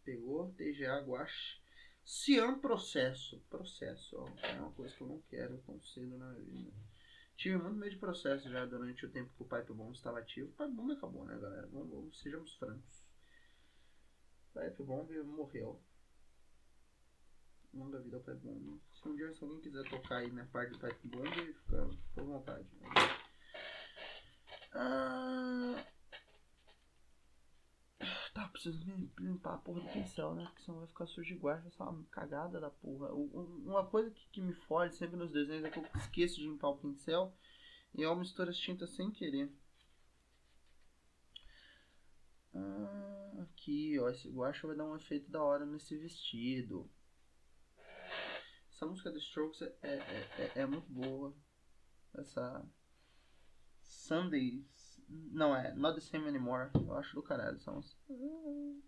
Pegou, TGA, guache. Cian processo. Processo, ó. É uma coisa que eu não quero tão cedo na vida. Tive muito medo de processo já durante o tempo que o Pipe Bomb estava ativo. O Pipe Bomb acabou, né, galera? Vamos, vamos, sejamos francos. O Pipe Bomb morreu. Longa vida ao Pipe Bomb. Se um dia se alguém quiser tocar aí minha parte do Bomb, fica por vontade. Né? Ah... Tá, preciso limpar a porra do pincel, né? Porque senão vai ficar sujo de guarda, essa é cagada da porra. Uma coisa que, que me foge sempre nos desenhos é que eu esqueço de limpar o pincel e eu misturo as tintas sem querer. Ah, aqui, ó, esse guache vai dar um efeito da hora nesse vestido. Essa música do Strokes é, é, é, é muito boa. Essa Sundays não é, Not the Same Anymore. Eu acho do caralho essa música.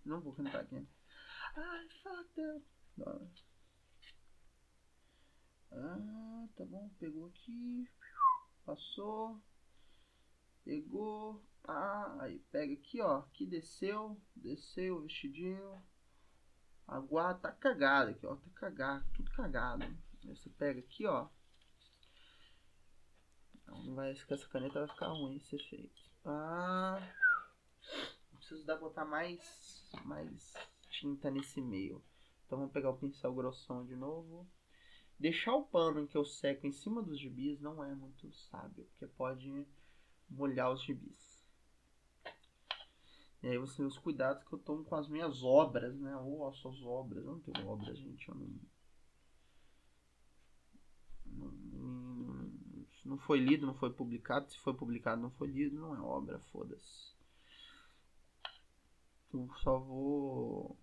Não vou cantar aqui. I fucked up. Ah, tá bom. Pegou aqui. Passou. Pegou. Ah, aí pega aqui, ó. Aqui desceu. Desceu o vestidinho. A tá cagada aqui, ó. Tá cagado. Tudo cagado. Você pega aqui, ó. Não vai, essa caneta vai ficar ruim esse efeito. Ah, preciso dar botar mais, mais tinta nesse meio. Então vamos pegar o pincel grossão de novo. Deixar o pano em que eu seco em cima dos gibis não é muito sábio, porque pode molhar os gibis. E aí você vê os cuidados que eu tomo com as minhas obras, né? Ou as suas obras. Eu não tenho obras, gente. Eu não, não, foi lido, não foi publicado. Se foi publicado, não foi lido, não é obra, foda-se. Eu só vou.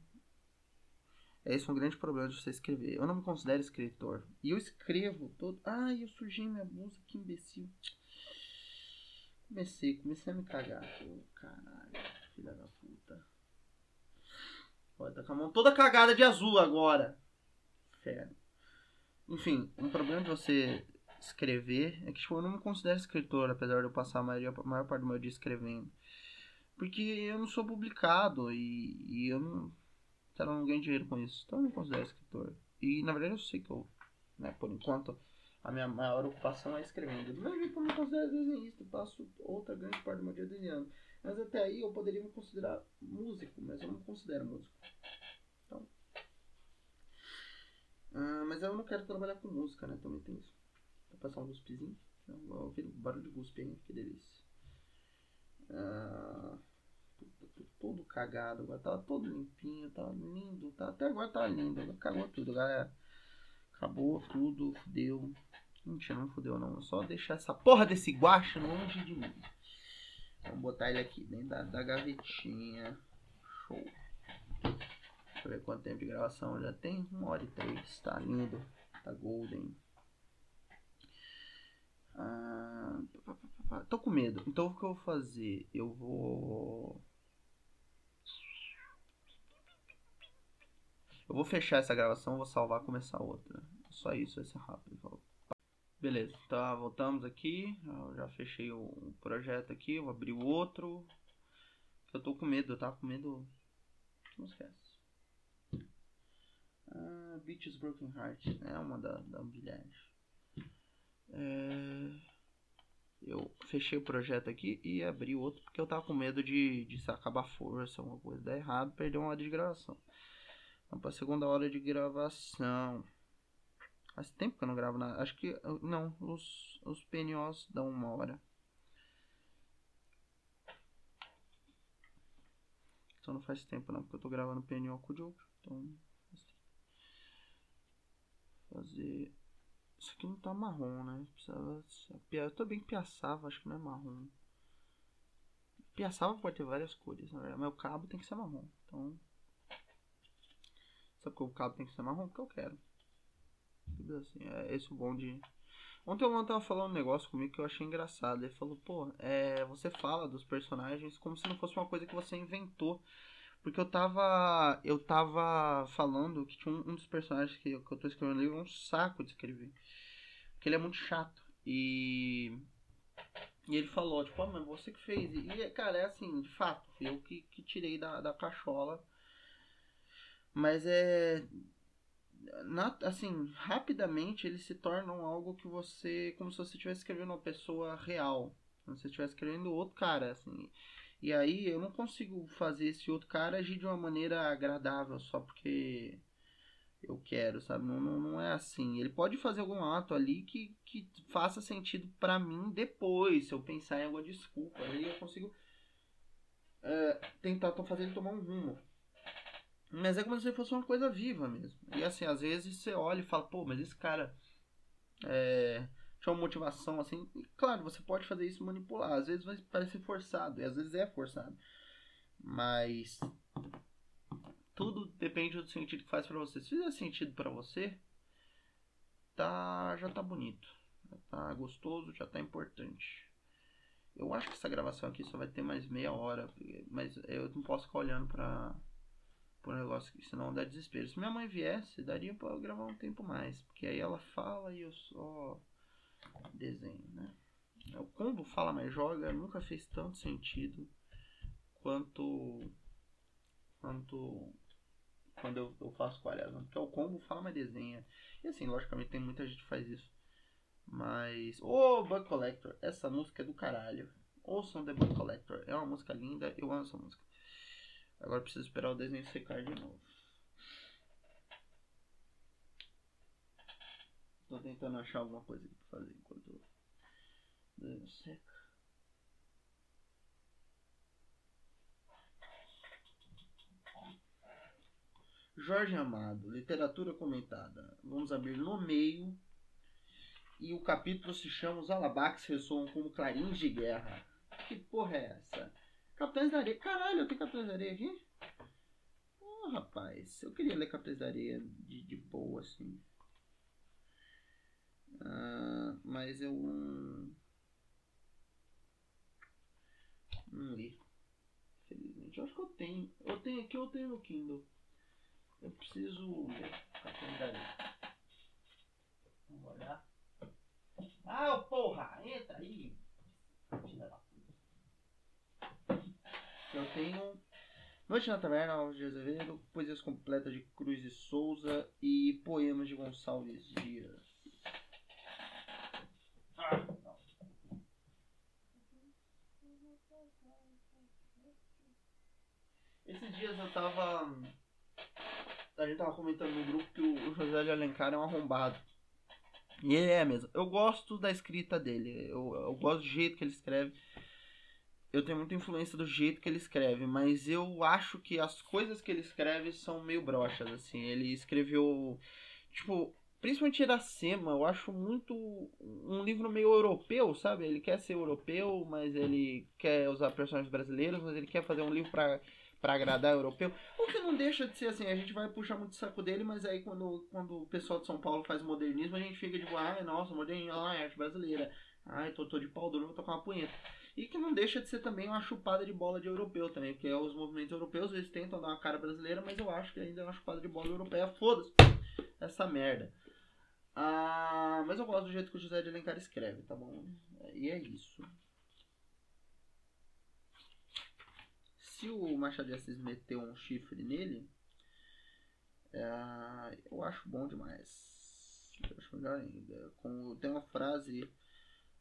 É esse um grande problema de você escrever. Eu não me considero escritor. E eu escrevo todo. Ai, eu sujei minha blusa, que imbecil. Comecei, comecei a me cagar. Caralho, filha da puta. Pode tá com a mão toda cagada de azul agora. Inferno. Enfim, um problema de você escrever é que tipo, eu não me considero escritor, apesar de eu passar a maior, a maior parte do meu dia escrevendo. Porque eu não sou publicado e, e eu não, sei lá, não ganho dinheiro com isso. Então eu não me considero escritor. E na verdade eu sei que eu, né, por enquanto, a minha maior ocupação é escrevendo. Do mesmo jeito que eu me considero desenhista, passo outra grande parte do meu dia desenhando. Mas até aí eu poderia me considerar músico, mas eu não considero músico. Então. Uh, mas eu não quero trabalhar com música, né? Também tem isso passar um guspezinho. Vou ouvir barulho de guspe, hein? Que delícia. Ah, tudo cagado agora. Tava todo limpinho, tava lindo. Tá, até agora tá lindo. Agora cagou tudo, galera. Acabou tudo, fudeu. Mentira, não fudeu não. É só deixar essa porra desse guache longe de mim. Vamos botar ele aqui dentro da, da gavetinha. Show. Deixa eu ver quanto tempo de gravação já tem. Uma hora e três. Tá lindo. Tá golden. Ah, tô com medo. Então o que eu vou fazer? Eu vou. Eu vou fechar essa gravação, vou salvar e começar outra. Só isso, vai ser rápido. Beleza, tá, voltamos aqui. Eu já fechei o projeto aqui, vou abrir o outro. Eu tô com medo, tá? Com medo. Não esquece. Ah, Beaches Broken Heart é uma da, da bilhete. É... Eu fechei o projeto aqui e abri outro porque eu tava com medo de, de acabar a força, alguma coisa dar errado, perder uma hora de gravação. Vamos pra segunda hora de gravação. Faz tempo que eu não gravo nada. Acho que. Não, os, os PNOs dão uma hora. Só não faz tempo não, porque eu tô gravando PNO com o Joe. Então. Fazer. Isso aqui não tá marrom, né? Precisava. Eu que piaçava, acho que não é marrom. Piaçava pode ter várias cores, na verdade. Mas o cabo tem que ser marrom. Então. Sabe que o cabo tem que ser marrom? Porque eu quero. Assim, é esse o bom de. Ontem o Luan tava falando um negócio comigo que eu achei engraçado. Ele falou, pô, é, você fala dos personagens como se não fosse uma coisa que você inventou. Porque eu tava. Eu tava falando que tinha um, um dos personagens que, que eu tô escrevendo ali um saco de escrever. Porque ele é muito chato. E. E ele falou, tipo, ah, mas você que fez. E, cara, é assim, de fato, eu que, que tirei da, da cachola. Mas é. Na, assim, rapidamente eles se tornam algo que você. Como se você estivesse escrevendo uma pessoa real. Como se você estivesse escrevendo outro cara, assim. E aí eu não consigo fazer esse outro cara agir de uma maneira agradável só porque eu quero, sabe? Não, não, não é assim. Ele pode fazer algum ato ali que, que faça sentido para mim depois, se eu pensar em alguma desculpa. Aí eu consigo é, tentar fazer ele tomar um rumo. Mas é como se fosse uma coisa viva mesmo. E assim, às vezes você olha e fala, pô, mas esse cara é, tinha uma motivação assim. E, claro, você pode fazer isso manipular. Às vezes vai parecer forçado, e às vezes é forçado. Mas tudo depende do sentido que faz para você. Se fizer sentido para você, tá, já tá bonito. Já tá gostoso, já tá importante. Eu acho que essa gravação aqui só vai ter mais meia hora, mas eu não posso ficar olhando pra, pro negócio, senão dá desespero. Se minha mãe viesse, daria eu gravar um tempo mais, porque aí ela fala e eu só desenho, né? O combo Fala Mais Joga nunca fez tanto sentido quanto quanto quando eu, eu faço Quaresma, porque o combo Fala Mais Desenha. E assim, logicamente tem muita gente que faz isso. Mas, ô oh, Bug Collector, essa música é do caralho. Ouçam The Bug Collector, é uma música linda, eu amo essa música. Agora preciso esperar o desenho secar de novo. Tô tentando achar alguma coisa pra fazer enquanto o desenho seca. Jorge Amado, literatura comentada. Vamos abrir no meio. E o capítulo se chama Os Alabaques ressoam como clarins de guerra. Que porra é essa? Capitães da Areia. Caralho, eu tenho Capitães da Areia aqui? Oh, rapaz. Eu queria ler Capitães da Areia de, de boa, assim. Uh, mas eu não li. Felizmente. Eu acho que eu tenho. Eu tenho aqui, eu tenho no Kindle. Eu preciso ler Capitães da Areia. Vamos olhar. Ah, porra! Entra aí! Eu tenho Noite na Taverna, Alves de Azevedo, Poesias Completas de Cruz e Souza e Poemas de Gonçalves Dias. Ah, Esses dias eu tava. A gente tava comentando no grupo que o José de Alencar é um arrombado. E ele é mesmo. Eu gosto da escrita dele. Eu, eu gosto do jeito que ele escreve eu tenho muita influência do jeito que ele escreve, mas eu acho que as coisas que ele escreve são meio broxas, assim. Ele escreveu, tipo, principalmente Iracema, eu acho muito um livro meio europeu, sabe? Ele quer ser europeu, mas ele quer usar personagens brasileiros, mas ele quer fazer um livro para para agradar europeu. O que não deixa de ser assim, a gente vai puxar muito o saco dele, mas aí quando, quando o pessoal de São Paulo faz modernismo, a gente fica tipo, ah, nossa, modernismo, ah, arte brasileira. Ai, tô, tô de pau duro, vou tocar uma punheta. E que não deixa de ser também uma chupada de bola de europeu também, porque os movimentos europeus eles tentam dar uma cara brasileira, mas eu acho que ainda é uma chupada de bola europeia. Foda-se essa merda. Ah, mas eu gosto do jeito que o José de Alencar escreve, tá bom? E é isso. Se o Machado de Assis meteu um chifre nele, é, eu acho bom demais. Eu acho melhor ainda. Como tem uma frase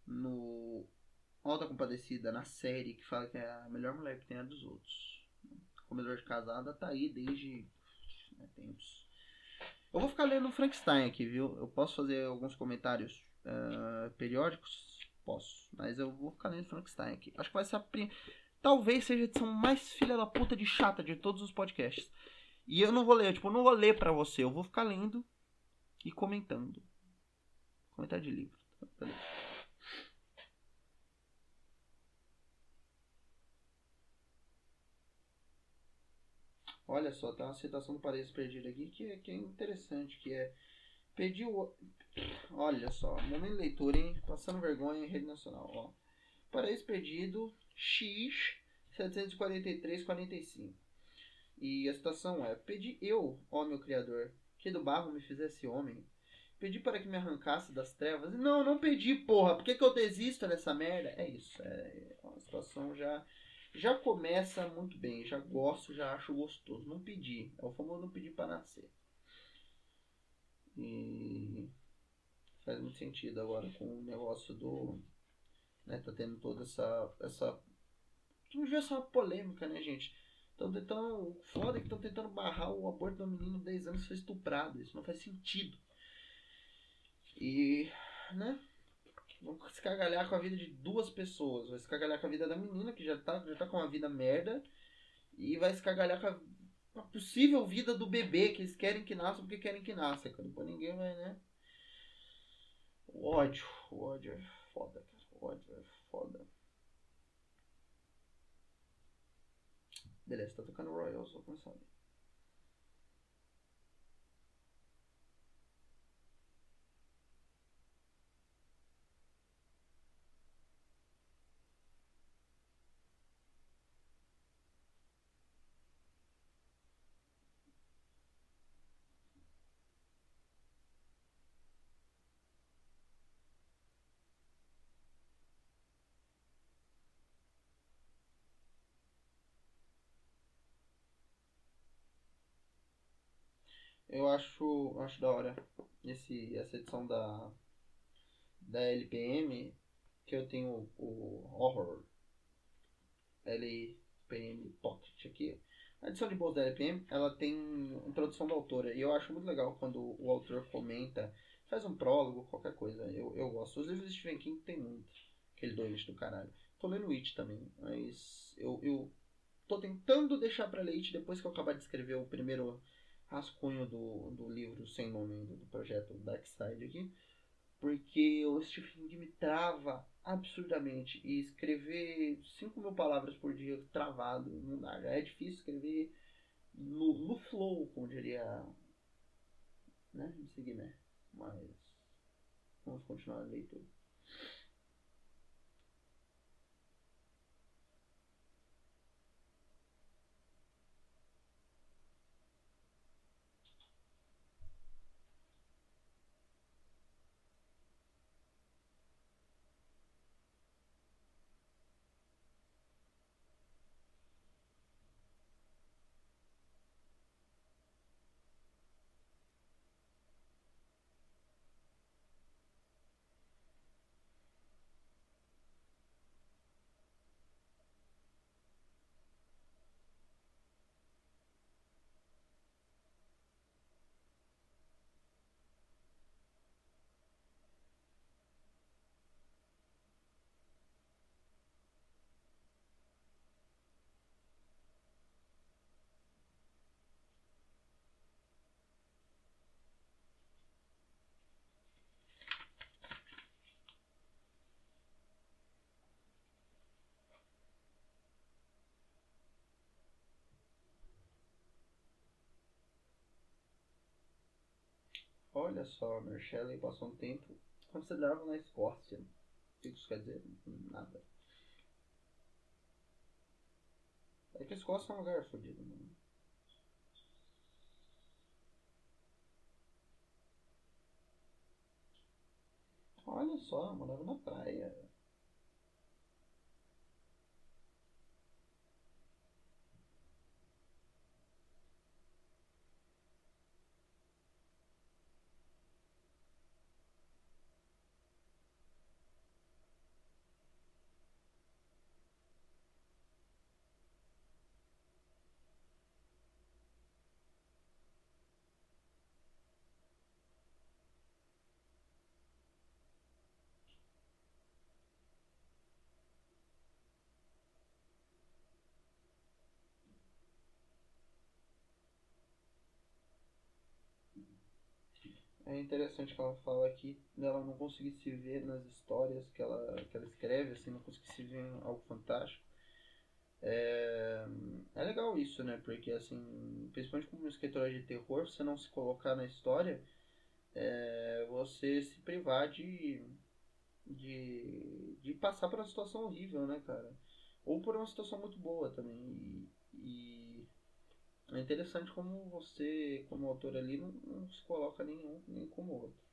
no Alta Compadecida na série que fala que é a melhor mulher que tem a dos outros. Comedor de casada tá aí desde né, tempos. Eu vou ficar lendo Frankenstein aqui, viu? Eu posso fazer alguns comentários uh, periódicos? Posso. Mas eu vou ficar lendo Frankenstein aqui. Acho que vai ser a prim... Talvez seja a edição mais filha da puta de chata de todos os podcasts. E eu não vou ler, tipo, eu não vou ler pra você. Eu vou ficar lendo e comentando. Comentário de livro. Beleza. Olha só, tem uma citação do Paraíso Perdido aqui que é, que é interessante, que é Perdi o. Olha só, momento de leitura, hein? Passando vergonha em rede nacional. Ó. Paraíso Perdido, X 743-45. E a citação é: Pedi eu, ó meu Criador, que do barro me fizesse homem. Pedi para que me arrancasse das trevas. Não, não pedi, porra. Por que, que eu desisto nessa merda? É isso. É, a situação já já começa muito bem. Já gosto, já acho gostoso. Não pedi. É o famoso não pedir para nascer. E faz muito sentido agora com o negócio do. Né, tá tendo toda essa. essa Vamos ver essa polêmica, né, gente? Estão tentando. Foda é que estão tentando barrar o aborto de um menino de 10 anos que foi estuprado. Isso não faz sentido. E. né? Vão se cagalhar com a vida de duas pessoas. Vai se cagalhar com a vida da menina, que já tá, já tá com uma vida merda. E vai se cagalhar com a a possível vida do bebê que eles querem que nasça porque querem que nasça, cara. Depois ninguém vai, né? O ódio, o ódio é foda, cara. O ódio é foda. Beleza, tá tocando Royal, só começar ali. Eu acho, acho da hora esse, essa edição da, da LPM, que eu tenho o Horror LPM Pocket aqui. A edição de bolsa da LPM, ela tem introdução da autora, e eu acho muito legal quando o autor comenta, faz um prólogo, qualquer coisa, eu, eu gosto. Os livros de Stephen King tem muito, aquele dois do caralho. Tô lendo It também, mas eu, eu tô tentando deixar pra ler It depois que eu acabar de escrever o primeiro rascunho do, do livro sem nome do, projeto Dark Side aqui, porque o Stephen King me trava absurdamente e escrever 5 mil palavras por dia travado não dá. Já é difícil escrever no, no flow, como diria né? Seguir, né? Mas vamos continuar a leitura. Olha só, Mary Shelley passou um tempo considerável na Escócia. O que isso quer dizer? Nada. É que a Escócia é um lugar fodido, né? Olha só, morava na praia. É interessante que ela fala aqui dela não conseguir se ver nas histórias que ela, que ela escreve, assim, não conseguir se ver em algo fantástico. É, é legal isso, né? Porque, assim, principalmente como escritora de terror, você não se colocar na história, é, você se privar de, de, de passar por uma situação horrível, né, cara? Ou por uma situação muito boa também. E, e é interessante como você, como autor ali, não, não se coloca nenhum nem como outro.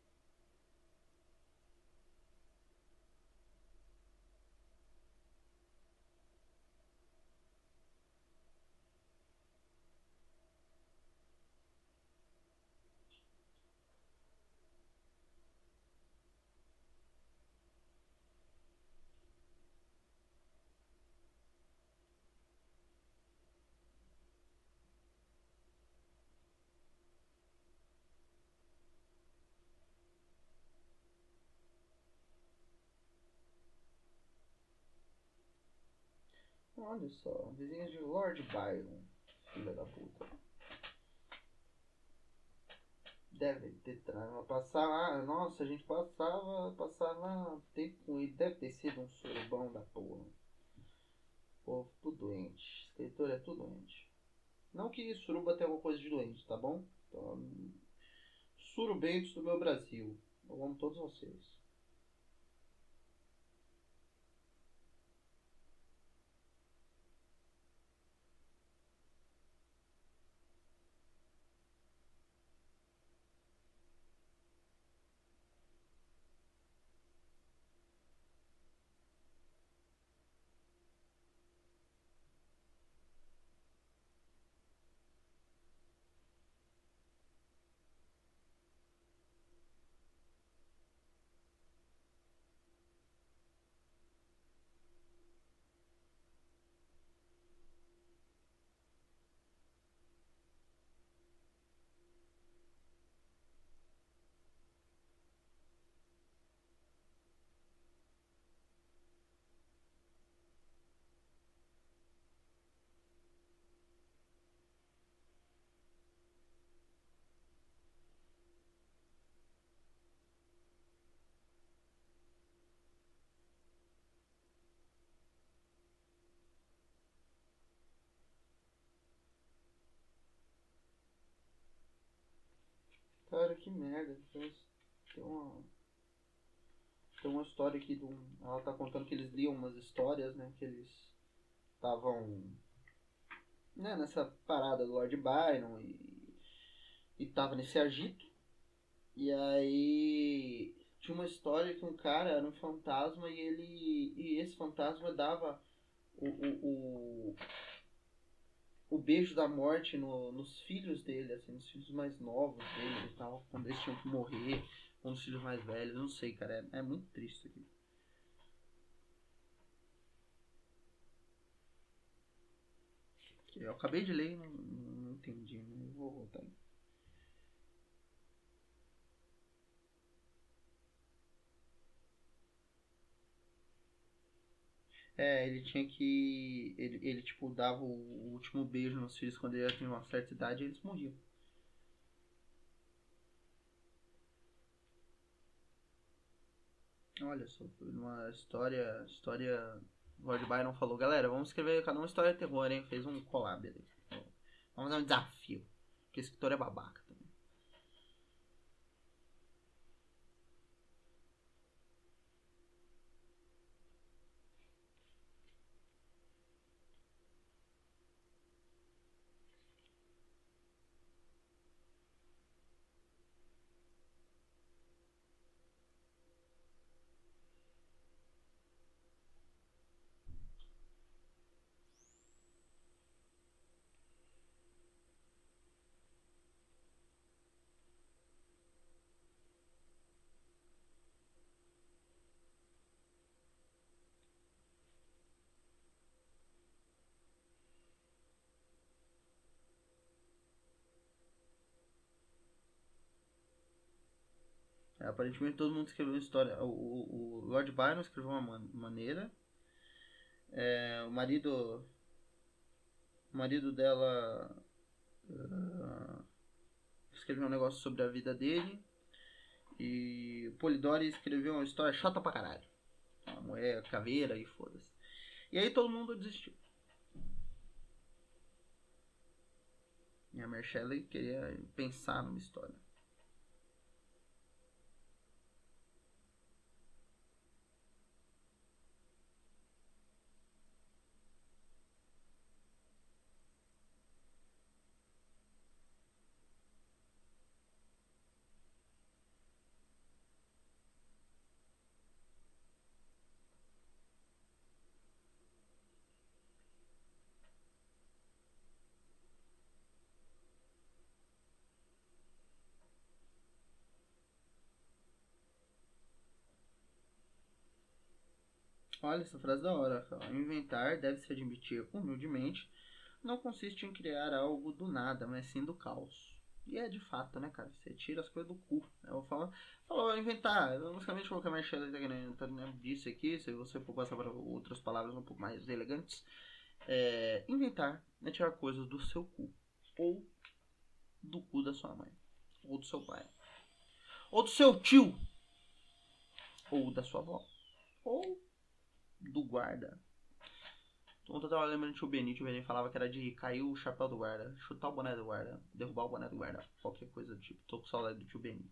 Olha só, desenhos de Lord Byron, filha da puta. Deve ter passar lá. Nossa, a gente passava, passava tempo com ele. Deve ter sido um surubão da porra. Povo tudo doente. Escritor é tudo doente. Não que suruba tenha alguma coisa de doente, tá bom? Então, surubentos do meu Brasil. Eu amo todos vocês. Cara, que merda. Tem uma. Tem uma história aqui do. Ela tá contando que eles liam umas histórias, né? Que eles estavam. Né, nessa parada do Lord Byron e. E tava nesse agito. E aí. Tinha uma história que um cara era um fantasma e ele. E esse fantasma dava o, o, o o beijo da morte no, nos filhos dele, assim, nos filhos mais novos dele e tal, quando eles tinham que morrer, com os filhos mais velhos, não sei, cara, é, é muito triste isso aqui. Eu acabei de ler e não, não entendi, né? vou voltar aí. É, ele tinha que. Ele, ele tipo, dava o, último beijo nos filhos quando ele já tinha uma certa idade e eles morriam. Olha só, uma história. História. Lord Byron falou, galera, vamos escrever cada uma história de terror, hein? Fez um collab ali. Vamos dar um desafio. Porque escritor é babaca também. Aparentemente todo mundo escreveu uma história. O, o, Lord Byron escreveu uma maneira. É, o marido. O marido dela. Uh, escreveu um negócio sobre a vida dele. E o Polidori escreveu uma história chata pra caralho. Uma mulher, caveira e foda-se. E aí todo mundo desistiu. E a Mary queria pensar numa história. Olha essa frase da hora. Inventar deve-se admitir humildemente. Não consiste em criar algo do nada, mas sim do caos. E é de fato, né, cara? Você tira as coisas do cu. Eu falo, falou inventar. Basicamente, o que a Marcela tá, né, disse aqui, se você for passar para outras palavras um pouco mais elegantes, é, inventar é tirar coisas do seu cu. Ou do cu da sua mãe. Ou do seu pai. Ou do seu tio. Ou da sua avó. Ou do guarda. Ontem eu tava lembrando do tio Beni, o tio Beni falava que era de cair o chapéu do guarda, chutar o boné do guarda, derrubar o boné do guarda, qualquer coisa do tipo. Tô com saudade do tio Beni.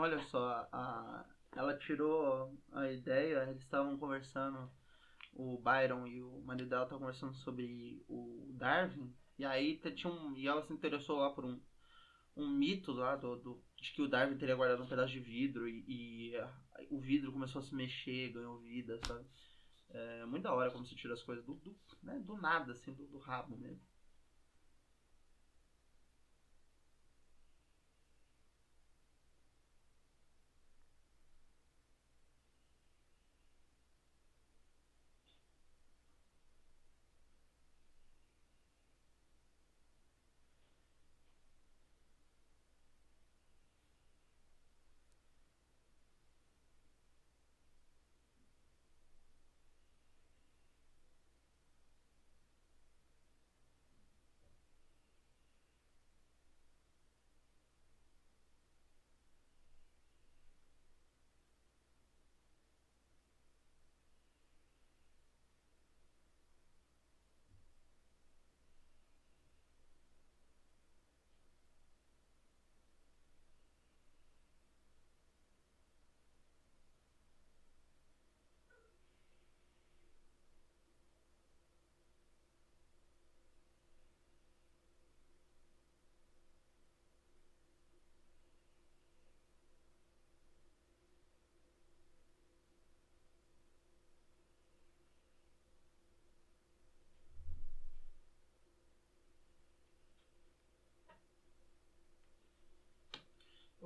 Olha só, a, ela tirou a ideia, eles estavam conversando, o Byron e o marido dela estavam conversando sobre o Darwin, e aí tinha um, e ela se interessou lá por um, um mito lá do, do, de que o Darwin teria guardado um pedaço de vidro e, e a, o vidro começou a se mexer, ganhou vida, sabe? É muito da hora como se tira as coisas do, do, né, do nada, assim, do, do rabo mesmo.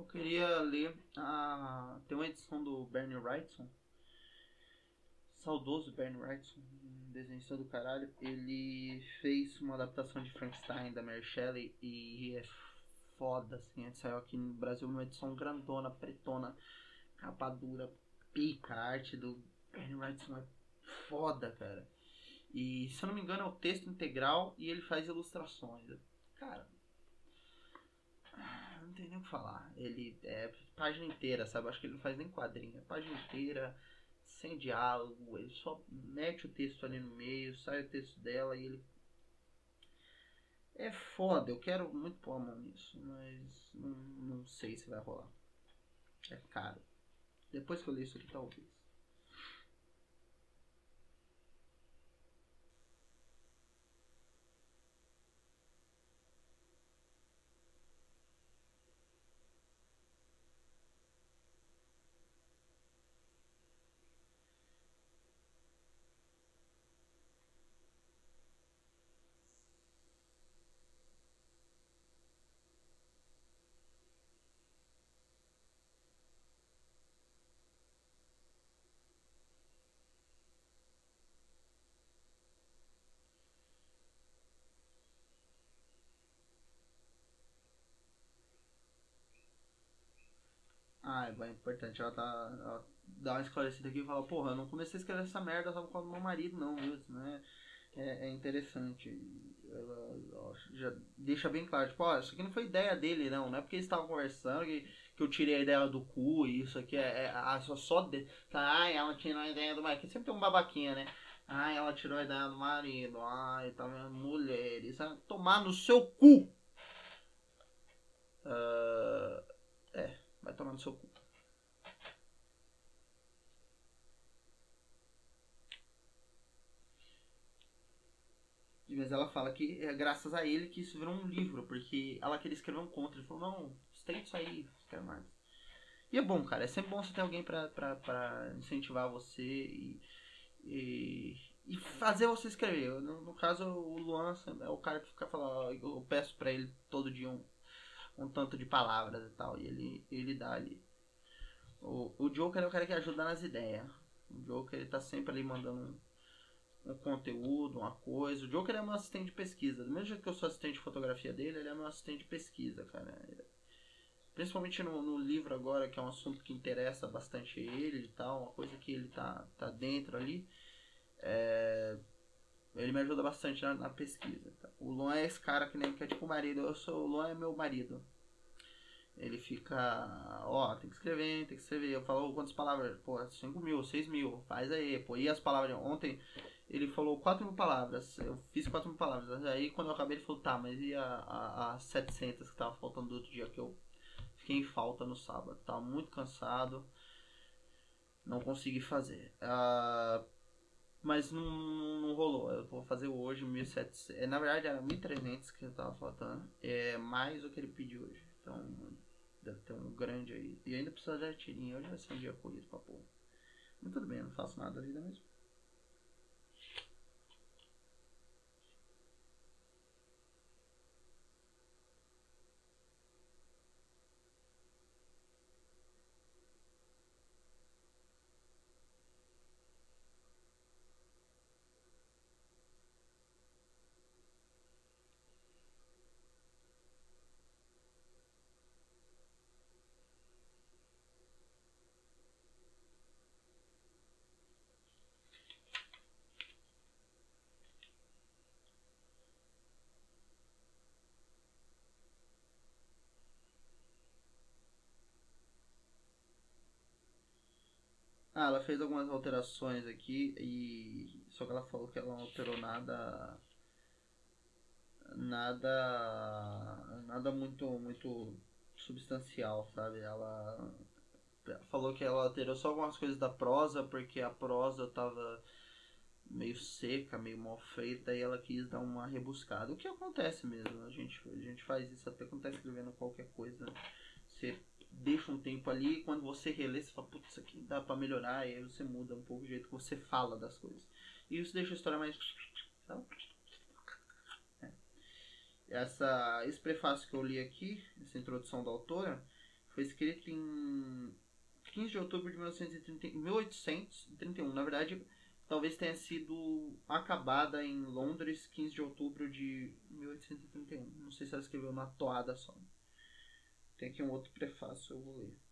Eu queria ler a. Tem uma edição do Bernie Wrightson. Saudoso Bernie Wrightson, desenhista do caralho. Ele fez uma adaptação de Frankenstein da Mary Shelley e é foda, assim. Ele saiu aqui no Brasil uma edição grandona, pretona, capa dura, pica. A arte do Bernie Wrightson é foda, cara. E se eu não me engano é o texto integral e ele faz ilustrações. Cara, não tem nem o que falar. Ele é página inteira, sabe? Acho que ele não faz nem quadrinho. É página inteira, sem diálogo. Ele só mete o texto ali no meio, sai o texto dela e ele. É foda, eu quero muito pôr a mão nisso, mas não, não sei se vai rolar. É caro. Depois que eu ler isso aqui, talvez. Ah, é importante. Ela tá. Ela dá uma esclarecida aqui e fala, porra, eu não comecei a escrever essa merda só por causa do meu marido, não, viu? Isso não é, é, é interessante. Ela, ela já deixa bem claro, tipo, ó, isso aqui não foi ideia dele, não. Não é porque eles estavam conversando que, que eu tirei a ideia do cu e isso aqui é. é só, só de, tá, ai, ela tirou a ideia do marido. Sempre tem um babaquinha, né? Ai, ela tirou a ideia do marido. Ai, tá vendo? Mulheres. Tomar no seu cu! Uh, é. Vai tomar no seu cu. Mas ela fala que é graças a ele que isso virou um livro, porque ela queria escrever um conto. Ele falou, não, tem isso aí, mais. E é bom, cara, é sempre bom você ter alguém pra, pra, pra incentivar você e, e, e fazer você escrever. No, no, caso, o Luan é o cara que fica falando, eu peço pra ele todo dia um, um tanto de palavras e tal. E ele, ele dá ali. O, o Joker é o cara que ajuda nas ideias. O Joker ele tá sempre ali mandando um, conteúdo, uma coisa. O Joker é meu assistente de pesquisa. Do mesmo jeito que eu sou assistente de fotografia dele, ele é meu assistente de pesquisa, cara. Principalmente no, no livro agora, que é um assunto que interessa bastante ele e tal, uma coisa que ele tá, tá dentro ali. É, ele me ajuda bastante na, na pesquisa. Tá? O Luan é esse cara que nem que é tipo marido. Eu sou, o Luan é meu marido. Ele fica, ó, tem que escrever, tem que escrever. Eu falo quantas palavras? Pô, 5 mil, 6 mil, faz aí. Pô, e as palavras? Ontem ele falou 4 mil palavras. Eu fiz 4 mil palavras. Aí quando eu acabei, ele falou, tá, mas e a, a, 700 que tava faltando do outro dia que eu fiquei em falta no sábado? Tava muito cansado. Não consegui fazer. Uh, mas não, não rolou. Eu vou fazer hoje 1700. É, na verdade era 1300 que eu tava faltando. É mais o que ele pediu hoje. Então deve ter um grande aí. E ainda precisa de tirinha. Hoje vai ser um dia corrido pra porra. Mas tudo bem, eu não faço nada da vida mesmo. Ah, ela fez algumas alterações aqui e só que ela falou que ela não alterou nada nada nada muito muito substancial, sabe? Ela falou que ela alterou só algumas coisas da prosa porque a prosa tava meio seca, meio mal feita e ela quis dar uma rebuscada. O que acontece mesmo, a gente a gente faz isso até quando tá escrevendo qualquer coisa. Você deixa um tempo ali e quando você relê, você fala, putz, isso aqui dá pra melhorar, e aí você muda um pouco o jeito que você fala das coisas. E isso deixa a história mais. Sabe? É. Essa, esse prefácio que eu li aqui, essa introdução da autora, foi escrito em 15 de outubro de 1930, 1831. Na verdade, talvez tenha sido acabada em Londres 15 de outubro de 1831. Não sei se ela escreveu na toada só. Tem aqui um outro prefácio, eu vou ler.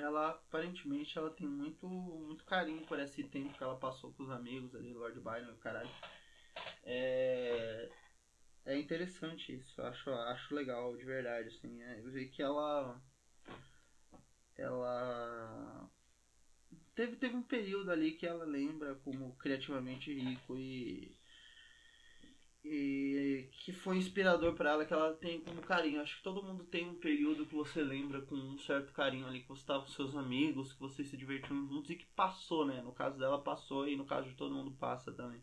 Ela aparentemente ela tem muito, muito carinho por esse tempo que ela passou com os amigos ali, Lord Byron e caralho. É, é interessante isso, acho, acho legal, de verdade, assim. É, eu vi que ela. Ela. Teve, teve um período ali que ela lembra como criativamente rico e e que foi inspirador para ela, que ela tem como carinho. Acho que todo mundo tem um período que você lembra com um certo carinho ali, que você estava com seus amigos, que vocês se divertiam juntos e que passou, né? No caso dela passou e no caso de todo mundo passa também.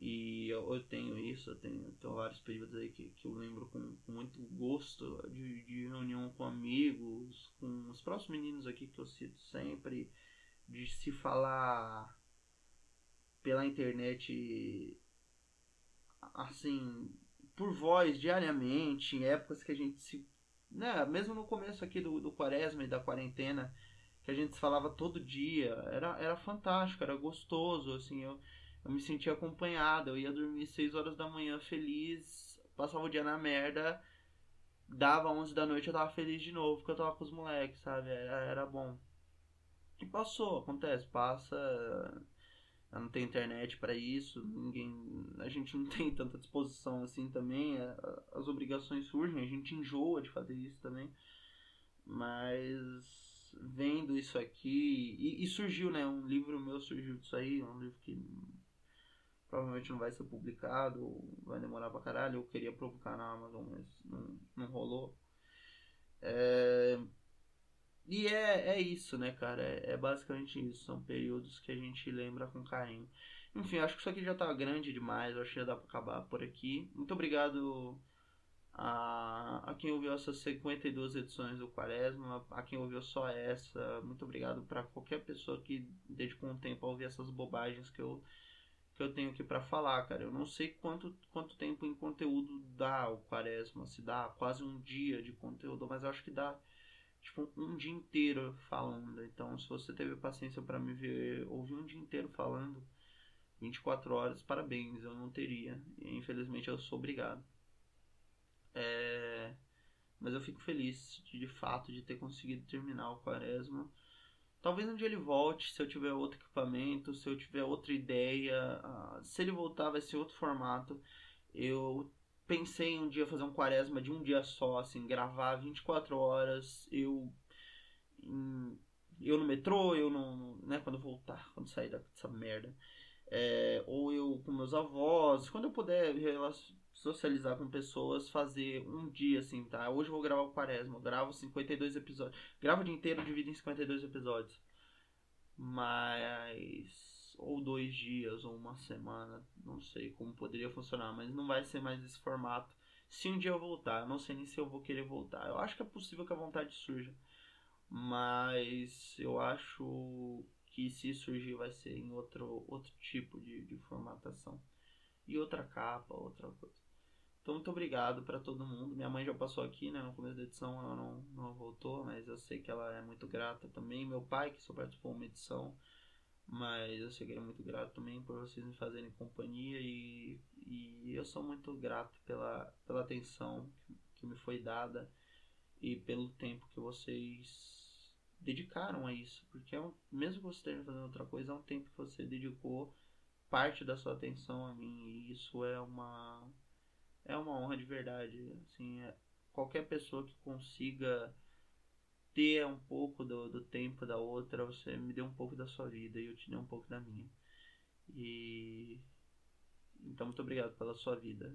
E eu, eu tenho isso, eu tenho, tenho vários períodos aí que, que eu lembro com, com muito gosto de, de reunião com amigos, com os próximos meninos aqui que eu cito sempre, de se falar pela internet assim, por voz diariamente, em épocas que a gente se. Né, mesmo no começo aqui do, do quaresma e da quarentena, que a gente se falava todo dia, era, era fantástico, era gostoso, assim, eu, eu me sentia acompanhado, eu ia dormir 6 horas da manhã feliz, passava o dia na merda, dava 11 da noite eu tava feliz de novo, porque eu tava com os moleques, sabe, era, era bom. E passou, acontece, passa não tem internet para isso, ninguém, a gente não tem tanta disposição assim também, as obrigações surgem, a gente enjoa de fazer isso também, mas vendo isso aqui, e, e surgiu, né, um livro meu surgiu disso aí, um livro que provavelmente não vai ser publicado, vai demorar pra caralho, eu queria publicar na Amazon, mas não, não rolou. É, e é, é isso, né, cara? É, é, basicamente isso. São períodos que a gente lembra com carinho. Enfim, acho que isso aqui já tá grande demais. Acho que já dá pra acabar por aqui. Muito obrigado a, a quem ouviu essas 52 edições do Quaresma, a quem ouviu só essa. Muito obrigado para qualquer pessoa que dedicou um tempo a ouvir essas bobagens que eu, que eu tenho aqui para falar, cara. Eu não sei quanto, quanto tempo em conteúdo dá o Quaresma, se dá quase um dia de conteúdo, mas acho que dá tipo, um dia inteiro falando. Então, se você teve paciência para me ver, ouvir um dia inteiro falando, 24 horas, parabéns, eu não teria. E, infelizmente, eu sou obrigado. É... Mas eu fico feliz, de, de fato, de ter conseguido terminar o Quaresma. Talvez um dia ele volte, se eu tiver outro equipamento, se eu tiver outra ideia. Uh, se ele voltar, vai ser outro formato. Eu pensei um dia fazer um quaresma de um dia só, assim, gravar 24 horas, eu em, eu no metrô, eu não, né, quando voltar, quando sair dessa merda. É, ou eu com meus avós, quando eu puder socializar com pessoas, fazer um dia assim, tá? Hoje eu vou gravar o quaresma, eu gravo 52 episódios. Gravo o dia inteiro, divido em 52 episódios. Mas ou dois dias, ou uma semana, não sei como poderia funcionar, mas não vai ser mais esse formato. Se um dia eu voltar, eu não sei nem se eu vou querer voltar. Eu acho que é possível que a vontade surja, mas eu acho que se surgir vai ser em outro, outro tipo de, de formatação e outra capa, outra coisa. Então, muito obrigado para todo mundo. Minha mãe já passou aqui, né? No começo da edição ela não, não voltou, mas eu sei que ela é muito grata também. Meu pai, que só participou uma edição, mas eu que é muito grato também por vocês me fazerem companhia e, e eu sou muito grato pela, pela atenção que, que me foi dada e pelo tempo que vocês dedicaram a isso. Porque é um, mesmo que você esteja fazendo outra coisa, é um tempo que você dedicou parte da sua atenção a mim e isso é uma é uma honra de verdade assim é, qualquer pessoa que consiga ter um pouco do, do tempo da outra, você me deu um pouco da sua vida e eu te dei um pouco da minha. E então muito obrigado pela sua vida.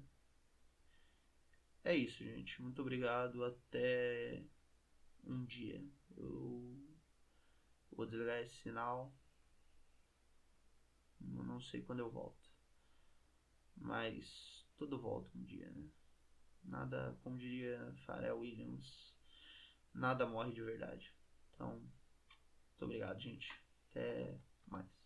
É isso, gente. Muito obrigado. Até um dia. Eu vou desligar esse sinal. Eu não sei quando eu volto. Mas tudo volta um dia, né? Nada, como diria Pharrell Williams, nada morre de verdade. Então, muito obrigado, gente. Até mais.